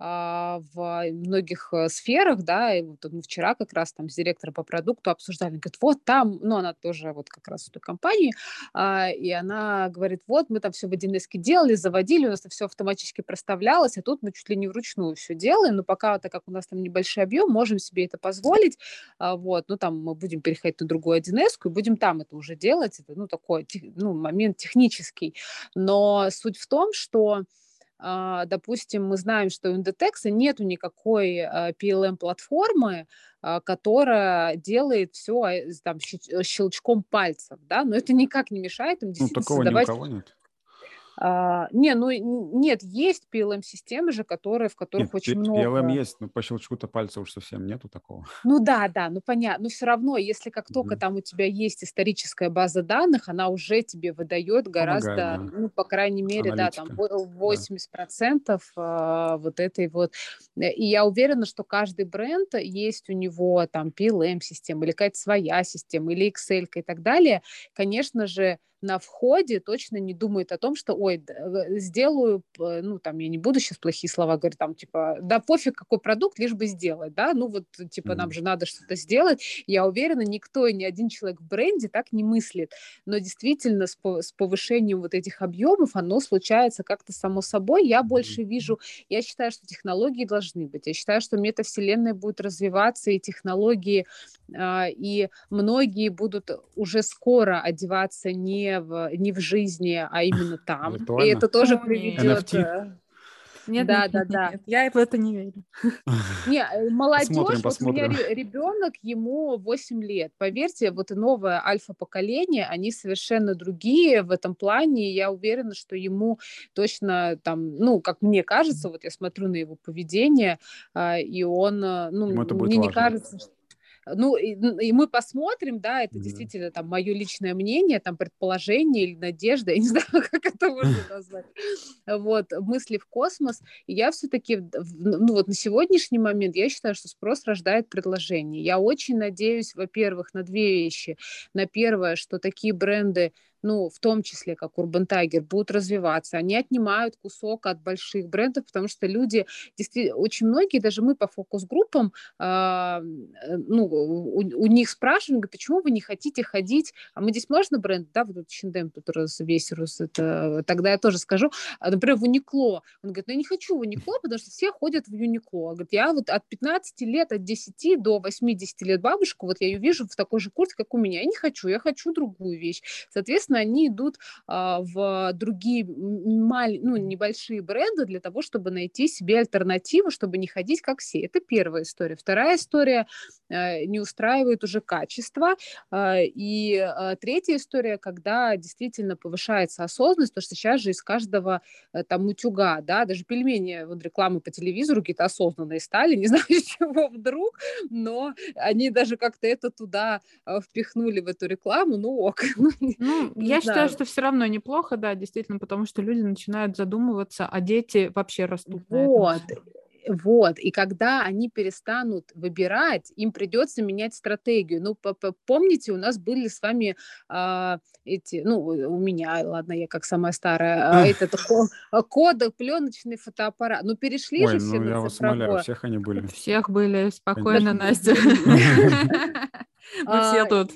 а, в многих э, сферах, да, и вот мы вчера как раз там с директором по продукту обсуждали, говорит, вот там, ну, она тоже вот как раз в той компании, а, и она говорит, вот мы там все в 1С делали, заводили, у нас все автоматически проставлялось, а тут мы чуть ли не вручную все делаем, но пока, так как у нас там небольшой объем, можем себе это позволить, а, вот, ну, там мы будем переходить на другую 1С и будем там это уже делать, это, ну, такой, ну, момент технический, но суть в том, что допустим, мы знаем, что у Inditex нету никакой а, PLM-платформы, а, которая делает все там, щелчком пальцев, да, но это никак не мешает им ну, действительно ну, такого создавать... ни у кого нет. А, не, ну нет, есть PLM-системы же, которые, в которых нет, очень много... PLM есть, но по щелчку-то пальца уж совсем нету такого. Ну да, да, ну понятно. Но все равно, если как mm-hmm. только там у тебя есть историческая база данных, она уже тебе выдает гораздо, Помогает, да. ну, по крайней мере, Аналитика. да, там 80% да. А, вот этой вот. И я уверена, что каждый бренд есть у него там PLM-система или какая-то своя система, или Excel и так далее. Конечно же, на входе точно не думает о том, что, ой, сделаю, ну, там, я не буду сейчас плохие слова говорить, там, типа, да пофиг, какой продукт, лишь бы сделать, да, ну, вот, типа, mm-hmm. нам же надо что-то сделать. Я уверена, никто и ни один человек в бренде так не мыслит. Но действительно, с, с повышением вот этих объемов оно случается как-то само собой. Я больше вижу, я считаю, что технологии должны быть. Я считаю, что метавселенная будет развиваться, и технологии, э, и многие будут уже скоро одеваться не в, не в жизни, а именно там. И это тоже приведет... Э, нет, да, нет, да, нет, да. Нет, я в это не верю. Не, э, молодежь, посмотрим, посмотрим. вот у меня ребенок, ему 8 лет. Поверьте, вот и новое альфа-поколение, они совершенно другие в этом плане. И я уверена, что ему точно там, ну, как мне кажется, вот я смотрю на его поведение, а, и он, э, ну, мне не кажется, что ну, и, и мы посмотрим, да, это mm-hmm. действительно там мое личное мнение, там предположение или надежда, я не знаю, как это можно назвать. Вот, мысли в космос. И я все-таки, ну вот на сегодняшний момент, я считаю, что спрос рождает предложение. Я очень надеюсь, во-первых, на две вещи. На первое, что такие бренды ну, в том числе, как Urban Tiger, будут развиваться. Они отнимают кусок от больших брендов, потому что люди, действительно, очень многие, даже мы по фокус-группам, э, ну, у, у них спрашиваем, говорят, почему вы не хотите ходить, а мы здесь можно бренд, да, вот тут Чиндем, тут раз, весь рус, это, тогда я тоже скажу, а, например, в Уникло. Он говорит, ну, я не хочу в Уникло, потому что все ходят в Юникло. Он говорит, я вот от 15 лет, от 10 до 80 лет бабушку, вот я ее вижу в такой же куртке, как у меня. Я не хочу, я хочу другую вещь. Соответственно, они идут а, в другие маль, ну, небольшие бренды для того, чтобы найти себе альтернативу, чтобы не ходить как все. Это первая история. Вторая история э, не устраивает уже качество. Э, и третья история, когда действительно повышается осознанность, потому что сейчас же из каждого э, там утюга, да, даже пельмени, вот рекламы по телевизору какие-то осознанные стали, не знаю, с чего вдруг, но они даже как-то это туда впихнули в эту рекламу, ну ок. Ну, я считаю, что все равно неплохо, да, действительно, потому что люди начинают задумываться, а дети вообще растут. Вот. Вот, и когда они перестанут выбирать, им придется менять стратегию. Ну, помните, у нас были с вами а, эти, ну, у меня, ладно, я как самая старая, а, этот кода, пленочный фотоаппарат. Ну, перешли Ой, же все ну, я вас умоляю, всех они были. Всех были, спокойно, Настя. Мы все а, тут.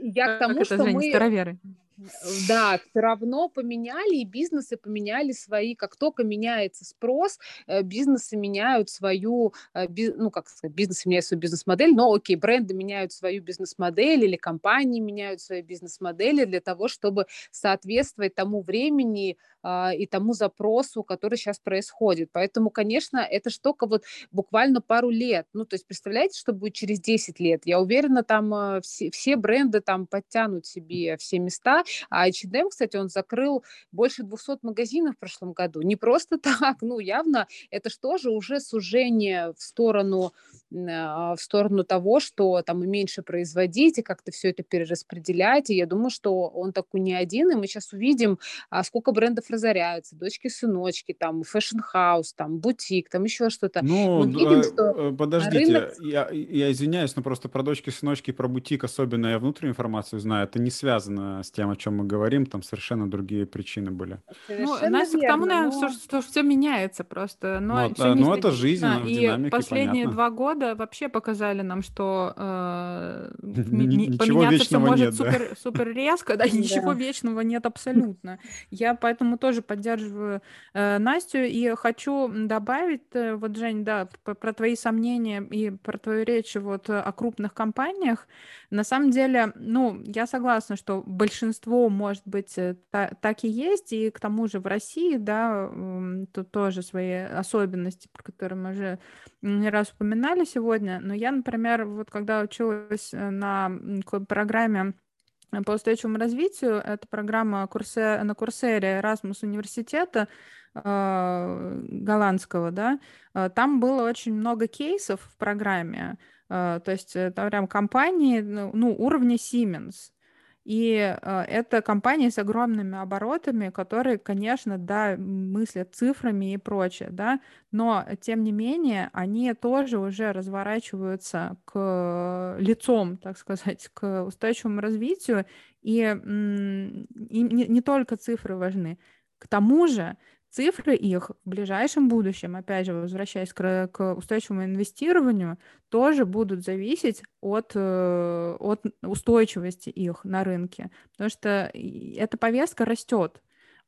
Я к тому, что мы... староверы. Да, все равно поменяли, и бизнесы поменяли свои, как только меняется спрос, э, бизнесы меняют свою, э, ну, как сказать, бизнесы меняют свою бизнес-модель, но, окей, бренды меняют свою бизнес-модель или компании меняют свои бизнес-модели для того, чтобы соответствовать тому времени, и тому запросу, который сейчас происходит. Поэтому, конечно, это штука вот буквально пару лет. Ну, то есть представляете, что будет через 10 лет? Я уверена, там а, все, все бренды там подтянут себе все места. А H&M, кстати, он закрыл больше 200 магазинов в прошлом году. Не просто так, ну, явно это что же уже сужение в сторону а, в сторону того, что там и меньше производить, и как-то все это перераспределять. И я думаю, что он такой не один, и мы сейчас увидим, сколько брендов разоряются, дочки-сыночки, там, Fashion House, там, бутик, там еще что-то. Ну, видим, что э, подождите, рынок... я, я извиняюсь, но просто про дочки-сыночки, про бутик, особенно я внутреннюю информацию знаю, это не связано с тем, о чем мы говорим, там совершенно другие причины были. Ну, Настя, к тому, наверное, но... что, что все меняется просто, но ну, ну, это жизнь, и динамике, последние понятно. два года вообще показали нам, что э, поменяться все может нет, супер, да? супер резко, да, ничего вечного нет абсолютно. Я поэтому тоже поддерживаю э, Настю и хочу добавить, э, вот, Жень, да, про твои сомнения и про твою речь вот о крупных компаниях. На самом деле, ну, я согласна, что большинство, может быть, э, та, так и есть, и к тому же в России, да, тут тоже свои особенности, про которые мы уже не раз упоминали сегодня. Но я, например, вот когда училась э, на программе по устойчивому развитию. Это программа курсе, на Курсере Erasmus университета э, голландского, да. Э, там было очень много кейсов в программе. Э, то есть это прям компании, ну, ну уровня Siemens. И э, это компании с огромными оборотами, которые, конечно, да, мыслят цифрами и прочее, да, но тем не менее они тоже уже разворачиваются к лицом, так сказать, к устойчивому развитию, и, и не, не только цифры важны. К тому же цифры их в ближайшем будущем, опять же, возвращаясь к, к устойчивому инвестированию, тоже будут зависеть от, э, от устойчивости их на рынке, потому что эта повестка растет.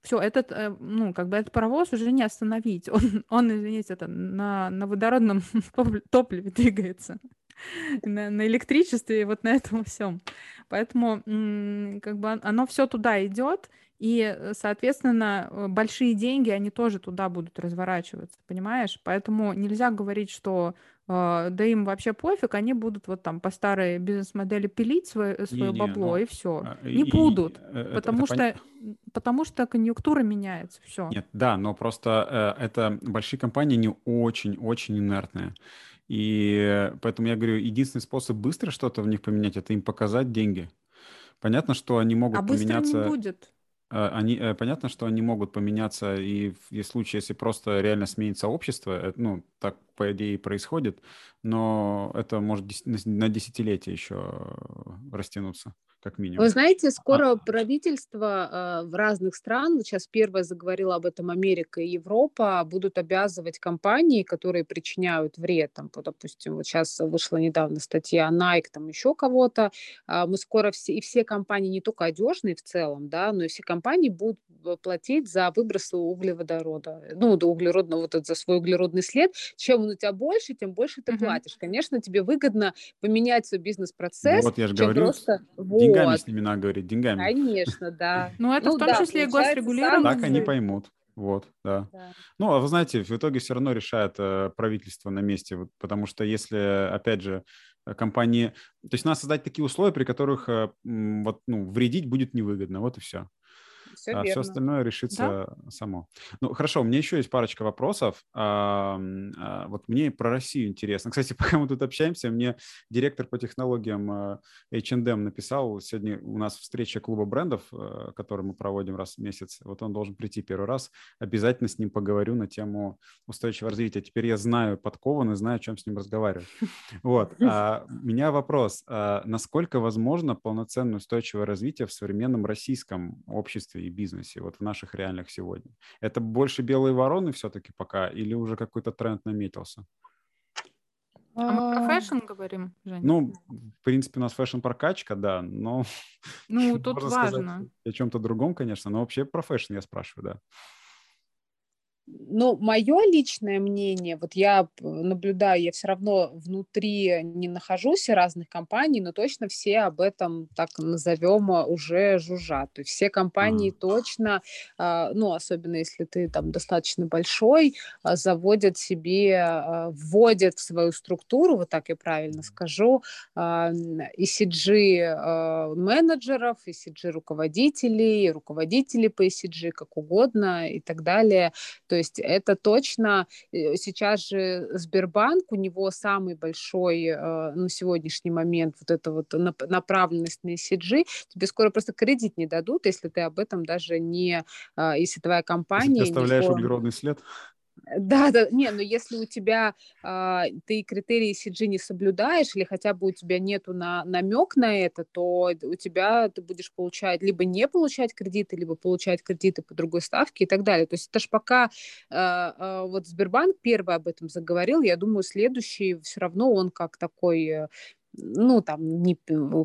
Все, этот, э, ну, как бы этот паровоз уже не остановить. Он, он извините, это на, на водородном топливе двигается. На, на электричестве и вот на этом всем. Поэтому как бы оно все туда идет, и, э, соответственно, э, большие деньги, они тоже туда будут разворачиваться, понимаешь? Поэтому нельзя говорить, что э, да им вообще пофиг, они будут вот там по старой бизнес-модели пилить свое, свое не, бабло, не, ну, и все. А, не и, будут, и, потому, это, что, это потому что конъюнктура меняется, все. Нет, да, но просто э, это большие компании, не очень-очень инертные. И поэтому я говорю, единственный способ быстро что-то в них поменять, это им показать деньги. Понятно, что они могут а поменяться... быстро не будет. Э, они, э, понятно, что они могут поменяться, и в случае, если просто реально сменится общество, э, ну, так, по идее, происходит, но это может на десятилетия еще растянуться как минимум. Вы знаете, скоро а. правительство э, в разных странах, сейчас первое заговорила об этом Америка и Европа, будут обязывать компании, которые причиняют вред, там, допустим, вот сейчас вышла недавно статья Nike, там еще кого-то, э, мы скоро все, и все компании, не только одежные в целом, да, но и все компании будут платить за выбросы углеводорода, ну, до углеродного, вот за свой углеродный след. Чем он у тебя больше, тем больше ты uh-huh. платишь. Конечно, тебе выгодно поменять свой бизнес-процесс, ну, вот я же говорю, просто... Вот, деньгами с ними надо говорить, деньгами. Конечно, да. Ну, это ну, в том да, числе и госрегулирование. Так они поймут. Вот, да. да. Ну, а вы знаете, в итоге все равно решает э, правительство на месте, вот, потому что если, опять же, компании... То есть надо создать такие условия, при которых э, вот, ну, вредить будет невыгодно, вот и все все а верно. все остальное решится да? само. Ну, хорошо, у меня еще есть парочка вопросов. А, а, вот мне про Россию интересно. Кстати, пока мы тут общаемся, мне директор по технологиям H&M написал, сегодня у нас встреча клуба брендов, э, который мы проводим раз в месяц. Вот он должен прийти первый раз. Обязательно с ним поговорю на тему устойчивого развития. Теперь я знаю подкован и знаю, о чем с ним разговаривать. Вот. А, у меня вопрос. А, насколько возможно полноценное устойчивое развитие в современном российском обществе и бизнесе, вот в наших реальных сегодня? Это больше белые вороны все-таки пока или уже какой-то тренд наметился? А мы про а. fashion говорим, Женя? Ну, в принципе, у нас fashion-прокачка, да, но... Ну, тут важно. О чем-то другом, конечно, но вообще про fashion я спрашиваю, да. Ну, мое личное мнение, вот я наблюдаю, я все равно внутри не нахожусь разных компаний, но точно все об этом, так назовем, уже жужжат. То есть все компании mm. точно, а, ну, особенно если ты там достаточно большой, а, заводят себе, а, вводят в свою структуру, вот так я правильно скажу, ECG менеджеров, ECG руководителей, руководителей по ECG, как угодно и так далее. То есть это точно э, сейчас же Сбербанк, у него самый большой э, на сегодняшний момент вот эта вот направленность на ECG, тебе скоро просто кредит не дадут, если ты об этом даже не, а, если твоя компания... Если ты оставляешь не... углеродный след? Да, да, не, но если у тебя э, ты критерии CG не соблюдаешь, или хотя бы у тебя нету на, намек на это, то у тебя ты будешь получать либо не получать кредиты, либо получать кредиты по другой ставке и так далее. То есть это ж пока э, э, вот Сбербанк первый об этом заговорил, я думаю, следующий все равно он как такой э, ну, там, не,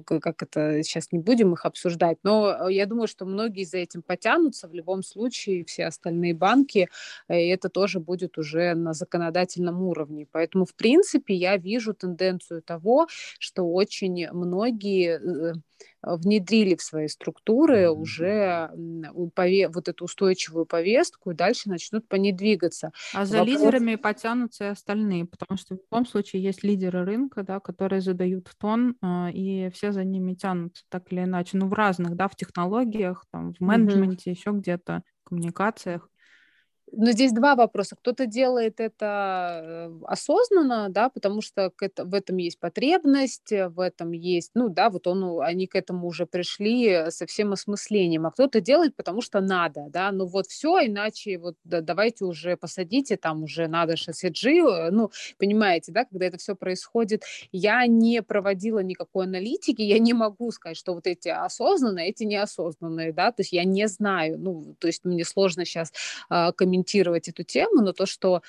как это, сейчас не будем их обсуждать, но я думаю, что многие за этим потянутся в любом случае, все остальные банки, э, и это тоже будет уже на законодательном уровне. Поэтому, в принципе, я вижу тенденцию того, что очень многие э, внедрили в свои структуры уже вот эту устойчивую повестку и дальше начнут по ней двигаться. А за Вопрос... лидерами потянутся и остальные, потому что в любом случае есть лидеры рынка, да, которые задают тон, а, и все за ними тянутся так или иначе, ну в разных, да, в технологиях, там, в менеджменте, mm-hmm. еще где-то, в коммуникациях. Но здесь два вопроса. Кто-то делает это э, осознанно, да, потому что в этом есть потребность, э, в этом есть, ну да, вот он, они к этому уже пришли со всем осмыслением, а кто-то делает, потому что надо, да, ну вот все, иначе вот да, давайте уже посадите, там уже надо SSG, э, ну, понимаете, да, когда это все происходит. Я не проводила никакой аналитики, я не могу сказать, что вот эти осознанные, эти неосознанные, да, то есть я не знаю, ну, то есть мне сложно сейчас э, комментировать комментировать эту тему, но то, что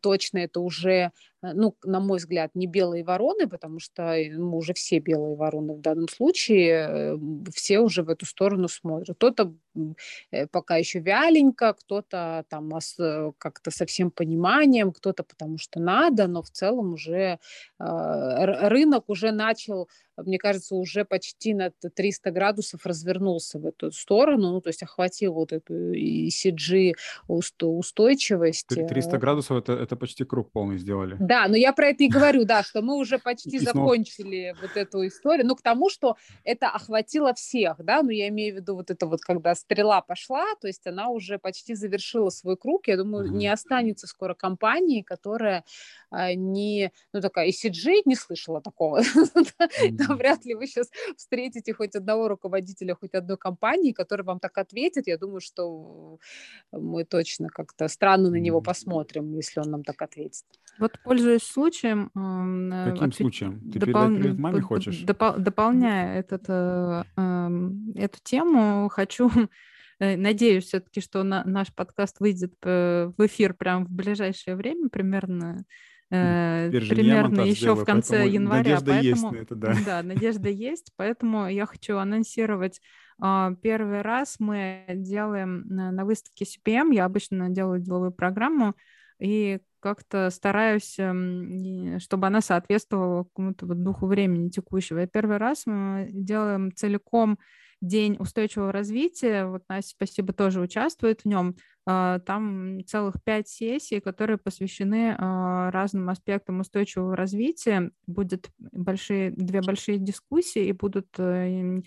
точно это уже ну, на мой взгляд, не белые вороны, потому что мы ну, уже все белые вороны в данном случае, э, все уже в эту сторону смотрят. Кто-то э, пока еще вяленько, кто-то там как-то со всем пониманием, кто-то потому что надо, но в целом уже рынок уже начал, мне кажется, уже почти на 300 градусов развернулся в эту сторону, ну, то есть охватил вот эту ECG устойчивость. 300 градусов это, это почти круг полный сделали. Да, но я про это и говорю, да, что мы уже почти закончили вот эту историю. Ну, к тому, что это охватило всех, да, но я имею в виду вот это вот, когда стрела пошла, то есть она уже почти завершила свой круг. Я думаю, не останется скоро компании, которая а, не, ну, такая, ECG не слышала такого. Вряд ли вы сейчас встретите хоть одного руководителя, хоть одной компании, который вам так ответит. Я думаю, что мы точно как-то странно на него посмотрим, если он нам так ответит. Вот пользуясь случаем... Э, Каким ответ... случаем? Ты допол... передать привет маме хочешь? Допол... Дополняя этот, э, эм, эту тему, хочу... Надеюсь все-таки, что на, наш подкаст выйдет в эфир прямо в ближайшее время, примерно Теперь примерно еще сделаю, в конце января. Надежда поэтому, есть на это, да. Да, надежда есть, поэтому я хочу анонсировать а, Первый раз мы делаем на выставке CPM, я обычно делаю деловую программу, и как-то стараюсь, эм, чтобы она соответствовала какому-то вот духу времени текущего. И первый раз мы делаем целиком День устойчивого развития. Вот Настя, спасибо, тоже участвует в нем. А, там целых пять сессий, которые посвящены а, разным аспектам устойчивого развития. Будет большие, две большие дискуссии и будут э,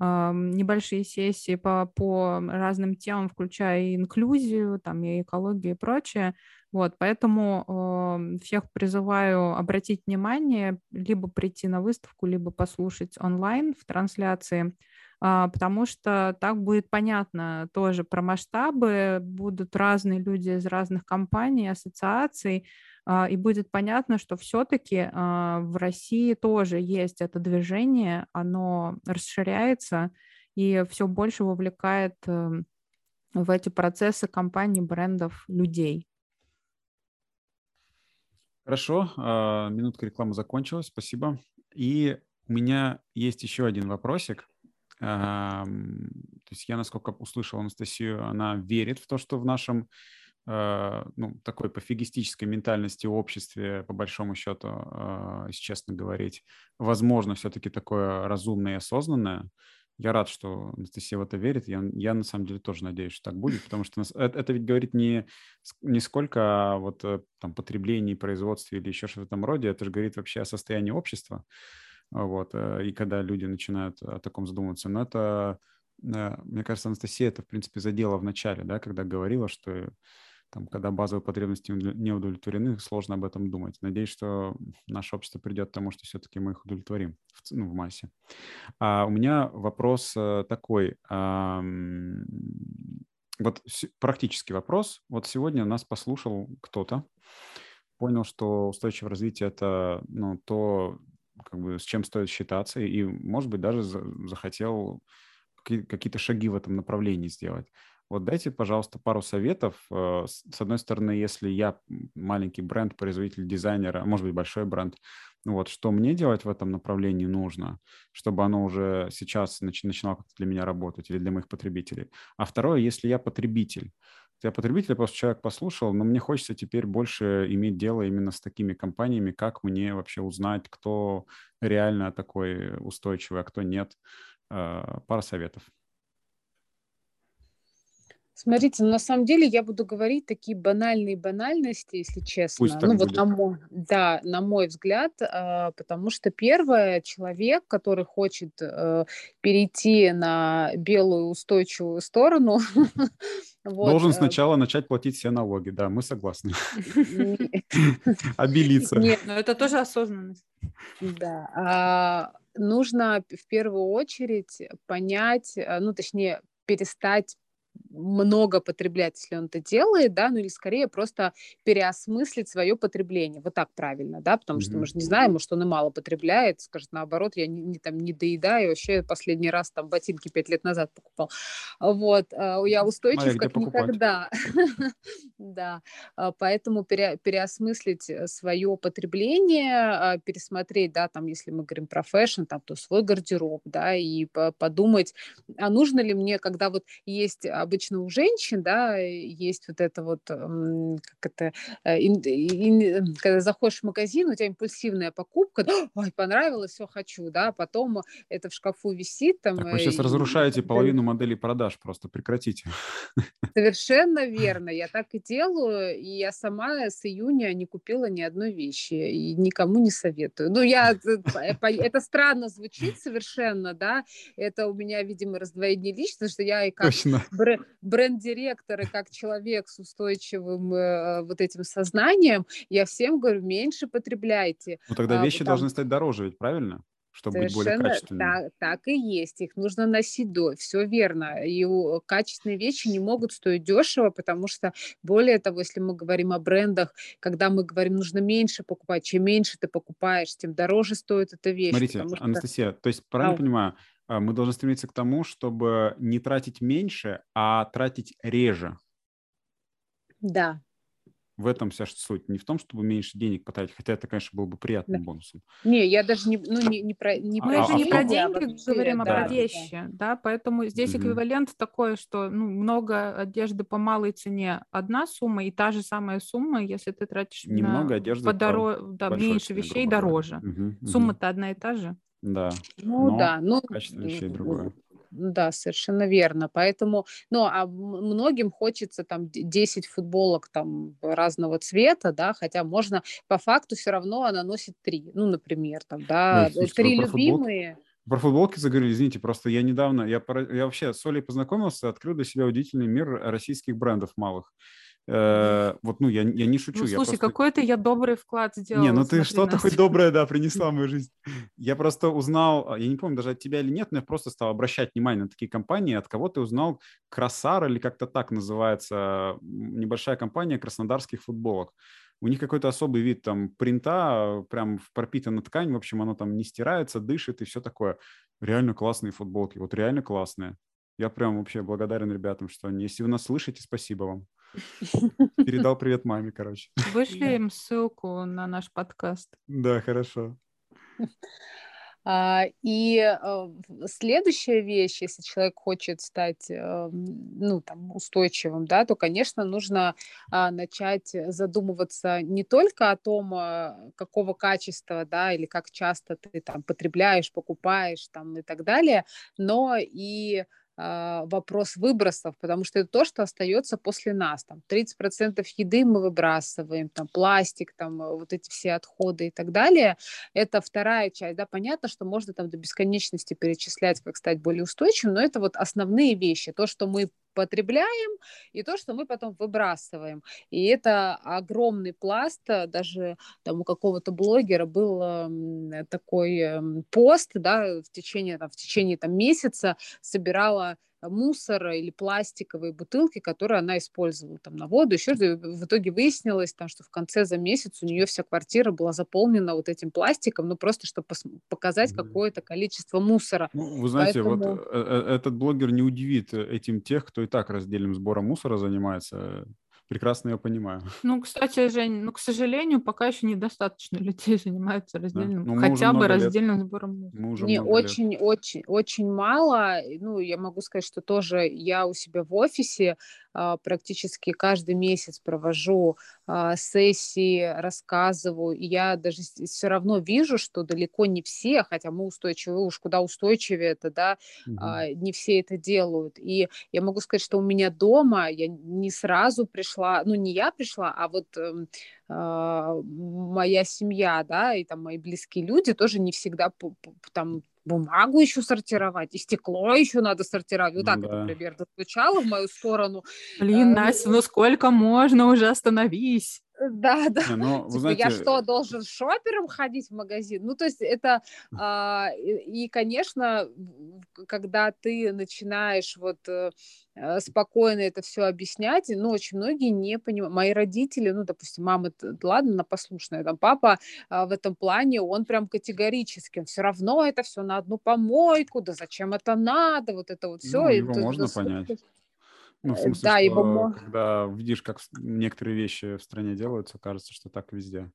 небольшие сессии по, по разным темам, включая и инклюзию, там, и экологию и прочее. Вот, поэтому э, всех призываю обратить внимание, либо прийти на выставку, либо послушать онлайн в трансляции, э, потому что так будет понятно тоже про масштабы, будут разные люди из разных компаний, ассоциаций, а, и будет понятно, что все-таки а, в России тоже есть это движение, оно расширяется и все больше вовлекает эм, в эти процессы компаний, брендов, людей. Хорошо, а, минутка рекламы закончилась, спасибо. И у меня есть еще один вопросик. То есть я, насколько услышал Анастасию, она верит в то, что в нашем Э, ну, такой пофигистической ментальности в обществе, по большому счету, э, если честно говорить, возможно, все-таки такое разумное и осознанное. Я рад, что Анастасия в это верит. Я, я на самом деле тоже надеюсь, что так будет, потому что это, это ведь говорит не, не сколько о вот, э, там, потреблении, производстве или еще что-то в этом роде, это же говорит вообще о состоянии общества. Вот, и когда люди начинают о таком задумываться. Но это, мне кажется, Анастасия это, в принципе, задела в начале, да, когда говорила, что там, когда базовые потребности не удовлетворены, сложно об этом думать. Надеюсь, что наше общество придет к тому, что все-таки мы их удовлетворим в, ну, в массе. А у меня вопрос э, такой. А, вот практический вопрос. Вот сегодня нас послушал кто-то, понял, что устойчивое развитие – это ну, то, как бы, с чем стоит считаться, и, может быть, даже захотел какие-то шаги в этом направлении сделать. Вот дайте, пожалуйста, пару советов. Э, с одной стороны, если я маленький бренд, производитель дизайнера, может быть, большой бренд, вот, что мне делать в этом направлении нужно, чтобы оно уже сейчас начинало как-то для меня работать или для моих потребителей. А второе, если я потребитель, я потребитель, просто человек послушал, но мне хочется теперь больше иметь дело именно с такими компаниями, как мне вообще узнать, кто реально такой устойчивый, а кто нет. Э, пара советов. Смотрите, ну, на самом деле я буду говорить такие банальные банальности, если честно. Пусть так ну, будет. вот на мой, да, на мой взгляд, э, потому что первое, человек, который хочет э, перейти на белую устойчивую сторону, вот, должен э, сначала начать платить все налоги, да, мы согласны. Обелиться. Нет, но это тоже осознанность. Да. А, нужно в первую очередь понять, э, ну, точнее, перестать много потреблять, если он это делает, да, ну или скорее просто переосмыслить свое потребление, вот так правильно, да, потому mm-hmm. что мы же не знаем, может, он и мало потребляет, скажет наоборот, я не, не, там, не доедаю, вообще последний раз там ботинки пять лет назад покупал, вот, а, я устойчив как никогда, да, а, поэтому пере, переосмыслить э, свое потребление, а, пересмотреть, да, там, если мы говорим про fashion, там, то свой гардероб, да, и подумать, а нужно ли мне, когда вот есть обычно у женщин, да, есть вот это вот, как это, э, когда заходишь в магазин, у тебя импульсивная покупка, ой, понравилось, все хочу, да, потом это в шкафу висит там. Так вы сейчас и, разрушаете половину моделей продаж, просто прекратите. Совершенно верно, я так и делаю, и я сама с июня не купила ни одной вещи, и никому не советую. Ну, я, это странно звучит совершенно, да, это у меня, видимо, раздвоение личности, что я и как Точно бренд-директор и как человек с устойчивым э, вот этим сознанием, я всем говорю, меньше потребляйте. Ну тогда а, вещи там... должны стать дороже, ведь правильно? чтобы быть более Совершенно качественными. так, так и есть. Их нужно носить до. Все верно. И качественные вещи не могут стоить дешево, потому что, более того, если мы говорим о брендах, когда мы говорим, нужно меньше покупать, чем меньше ты покупаешь, тем дороже стоит эта вещь. Смотрите, потому что Анастасия, то есть правильно Ау. понимаю, а, мы должны стремиться к тому, чтобы не тратить меньше, а тратить реже. да, В этом вся суть. Не в том, чтобы меньше денег потратить, хотя это, конечно, был бы приятным бонусом. не, я даже не, ну, не, не про не А- Мы а- же а не про том- деньги вообще, говорим, а да, про да. вещи, да, поэтому здесь Мгм. эквивалент такой, что ну, много одежды по малой цене одна сумма, и та же самая сумма, если ты тратишь на Немного одежды по подоро- да, большой меньше цене, вещей дороже. Мгм, мгм. Сумма-то одна и та же. Да, Ну но да, ну качество вещей другое. Да, совершенно верно. Поэтому, ну, а многим хочется там д- 10 футболок там разного цвета, да, хотя можно, по факту все равно она носит три, ну, например, там, да, слушайте, три любимые. Про футболки заговорили, извините, просто я недавно, я, я вообще с Олей познакомился, открыл для себя удивительный мир российских брендов малых. Э, вот, ну, я, я не шучу. Ну, я слушай, просто- какой-то я добрый вклад сделала. Не, ну ты что-то хоть доброе, да, принесла в мою жизнь. Я просто узнал, а, я не помню даже от тебя или нет, но я просто стал обращать внимание на такие компании, от кого ты узнал Красар или как-то так называется небольшая компания краснодарских футболок. У них какой-то особый вид там принта, прям в- пропитана ткань, в общем, оно там не стирается, дышит и все такое. Реально классные футболки, вот реально классные. Я прям вообще благодарен ребятам, что они, если вы нас слышите, спасибо вам. Передал привет маме, короче. Вышли им ссылку на наш подкаст. Да, хорошо. А, И э, следующая вещь, если человек хочет стать, э, ну, там, устойчивым, да, то, конечно, нужно а, начать задумываться не только о том, а, какого качества, да, или как часто ты там потребляешь, покупаешь, там, и так далее, но и вопрос выбросов, потому что это то, что остается после нас. Там 30% еды мы выбрасываем, там пластик, там э, вот эти все отходы и так далее. Это вторая часть. Да, понятно, что можно там до бесконечности перечислять, как стать более устойчивым, но это вот основные вещи. То, что мы потребляем, и то, что мы потом выбрасываем. И это огромный пласт. а, Даже там у какого-то блогера был эм, такой эм, пост, да, в течение, там, в течение там, месяца собирала мусор или пластиковые бутылки, которые она использовала там на воду, еще в итоге выяснилось, там, что в конце за месяц у нее вся квартира была заполнена вот этим пластиком, ну просто чтобы пос- показать какое-то количество мусора. Ну, вы знаете, Поэтому- вот э, э, этот блогер не удивит э, этим тех, кто и так раздельным сбором мусора занимается. Прекрасно я понимаю. Ну, кстати, Жень, ну, к сожалению, пока еще недостаточно людей занимаются раздельным, Ну, мы уже хотя бы много лет- раздельным сбором мусора. Мы уже Не, много лет. очень, очень, очень мало. Ну, я могу сказать, что тоже я у себя в офисе практически каждый месяц провожу а, сессии, рассказываю. И я даже все равно вижу, что далеко не все, хотя мы устойчивы, уж куда устойчивее это, да, а, не все это делают. И я могу сказать, что у меня дома я не сразу пришла, ну не я пришла, а вот эм, а, моя семья, да, и там мои близкие люди тоже не всегда там бумагу еще сортировать, и стекло еще надо сортировать. Вот Ну так да. это примерно звучало в мою сторону. Блин, ну, Настя, ну сколько можно уже остановись? Да, да. Не, ну, вы Типа, знаете, я что, должен шопером ходить в магазин? Ну, то есть это, а, и, и, конечно, когда ты начинаешь вот э, э, спокойно это все объяснять, ну, очень многие не понимают. Мои родители, ну, допустим, мама, ладно, она послушная, там, папа а, в этом плане, он прям категорически, он все равно это все на одну помойку, да зачем это надо, вот это вот все. Ну, его можно понять. Ну, в э, смысле, да, что его когда видишь, как некоторые вещи в стране делаются, кажется, что так везде.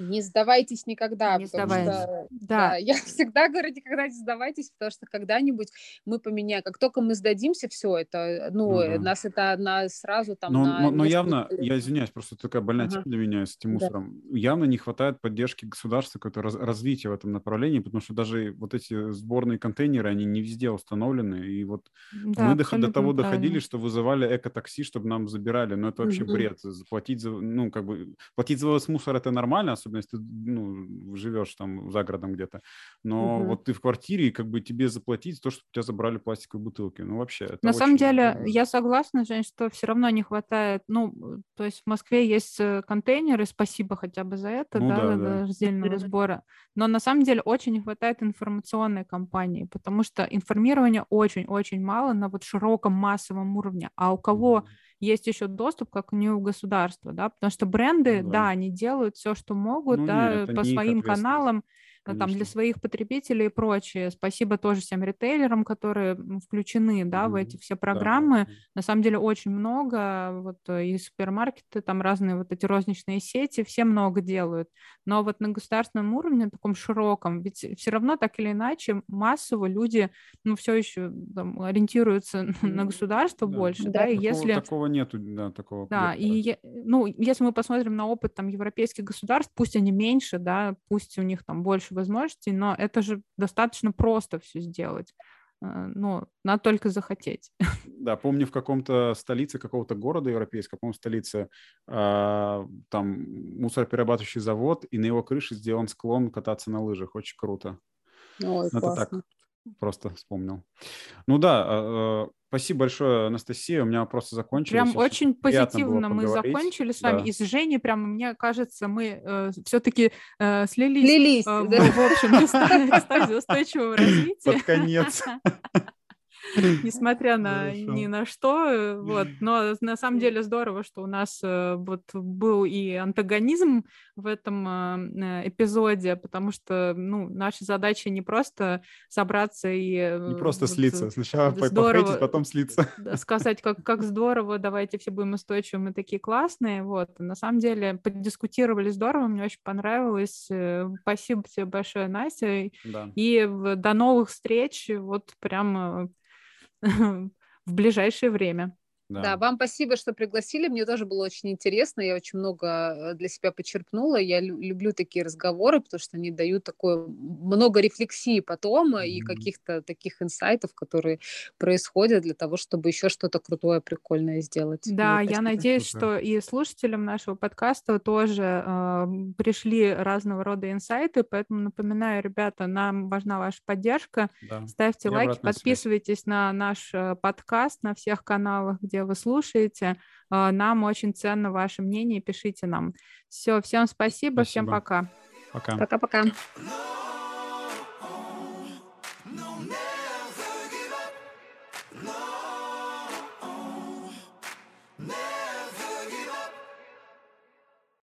Не сдавайтесь никогда, Не потому сдавайтесь. что Да. Да, я всегда говорю, никогда не сдавайтесь, потому что когда-нибудь мы поменяем. Как только мы сдадимся, все это, ну, да. нас это на, сразу там Но, на но, но явно, лет. я извиняюсь, просто такая больная тема для меня с этим Да. мусором. Явно не хватает поддержки государства, какое-то раз- развития в этом направлении, потому что даже вот эти сборные контейнеры, они не везде установлены. И вот Да, мы до абсолютно того доходили, что вызывали эко-такси, чтобы нам забирали. Но это вообще Мгм. бред. Заплатить за, ну, как бы, платить за вывоз мусора это нормально, особенно особенно если ты ну, живешь там за городом где-то. Но угу. вот ты в квартире, и как бы тебе заплатить то, что у тебя забрали пластиковые бутылки. Ну, вообще, это На самом деле, я согласна, Жень, что все равно не хватает, ну, то есть в Москве есть э, контейнеры, спасибо хотя бы за это, ну, да, да, да. раздельного сбора. Но на самом деле очень не хватает информационной кампании, потому что информирования очень-очень мало на вот широком массовом уровне. А у кого mm есть еще доступ, как не у государства, да, потому что бренды, да, да они делают все, что могут, ну, да, нет, по своим каналам, Конечно. там для своих потребителей и прочее. Спасибо тоже всем ритейлерам, которые включены, да, mm-hmm. в эти все программы. Да. На самом деле очень много, вот э, и супермаркеты, там разные вот эти розничные сети, все много делают. Но вот на государственном уровне, таком широком, ведь все равно так или иначе массово люди, ну, все еще там, ориентируются на государство да. больше, да, да и такого, если... Такого нету, да, такого. Да, и, ну, если мы посмотрим на опыт там европейских государств, пусть они меньше, да, пусть у них там больше возможностей, но это же достаточно просто все сделать. Э, ну, надо только захотеть. Да, помню, в каком-то столице какого-то города европейского, по-моему, столице, э, там мусороперерабатывающий завод, и на его крыше сделан склон кататься на лыжах. Очень круто. Ой, Это классно. так, просто вспомнил. Ну да, э, Спасибо большое, Анастасия. У меня вопросы закончились. Прям очень позитивно мы закончили с вами. Да. И с Женей, прям, мне кажется, мы э, все-таки э, слились, слились э, да. в, в общем стадии устойчивого развития. Под конец. несмотря на ни на что. Э, вот. Но на самом деле здорово, что у нас э, вот был и антагонизм в этом э, эпизоде, потому что ну, наша задача не просто собраться и... Не просто вот, слиться. Сначала здорово, похейтить, потом слиться. Сказать, как, как здорово, давайте все будем устойчивы, мы такие классные. Вот. На самом деле подискутировали здорово, мне очень понравилось. Спасибо тебе большое, Настя. Да. И до новых встреч. Вот прям в ближайшее время. Да. да, вам спасибо, что пригласили. Мне тоже было очень интересно. Я очень много э, для себя почерпнула. Я люблю такие разговоры, потому что они дают такое много рефлексии потом mm-hmm. и каких-то таких инсайтов, которые происходят для того, чтобы еще что-то крутое, прикольное сделать. Да, Мне я надеюсь, что и слушателям нашего подкаста тоже э, пришли разного рода инсайты. Поэтому напоминаю, ребята, нам важна ваша поддержка. Да. Ставьте и лайки, подписывайтесь связь. на наш э, подкаст на всех каналах, где вы слушаете. А, нам очень ценно ваше мнение, пишите нам. Все, всем спасибо, спасибо. всем пока. Пока. Пока-пока.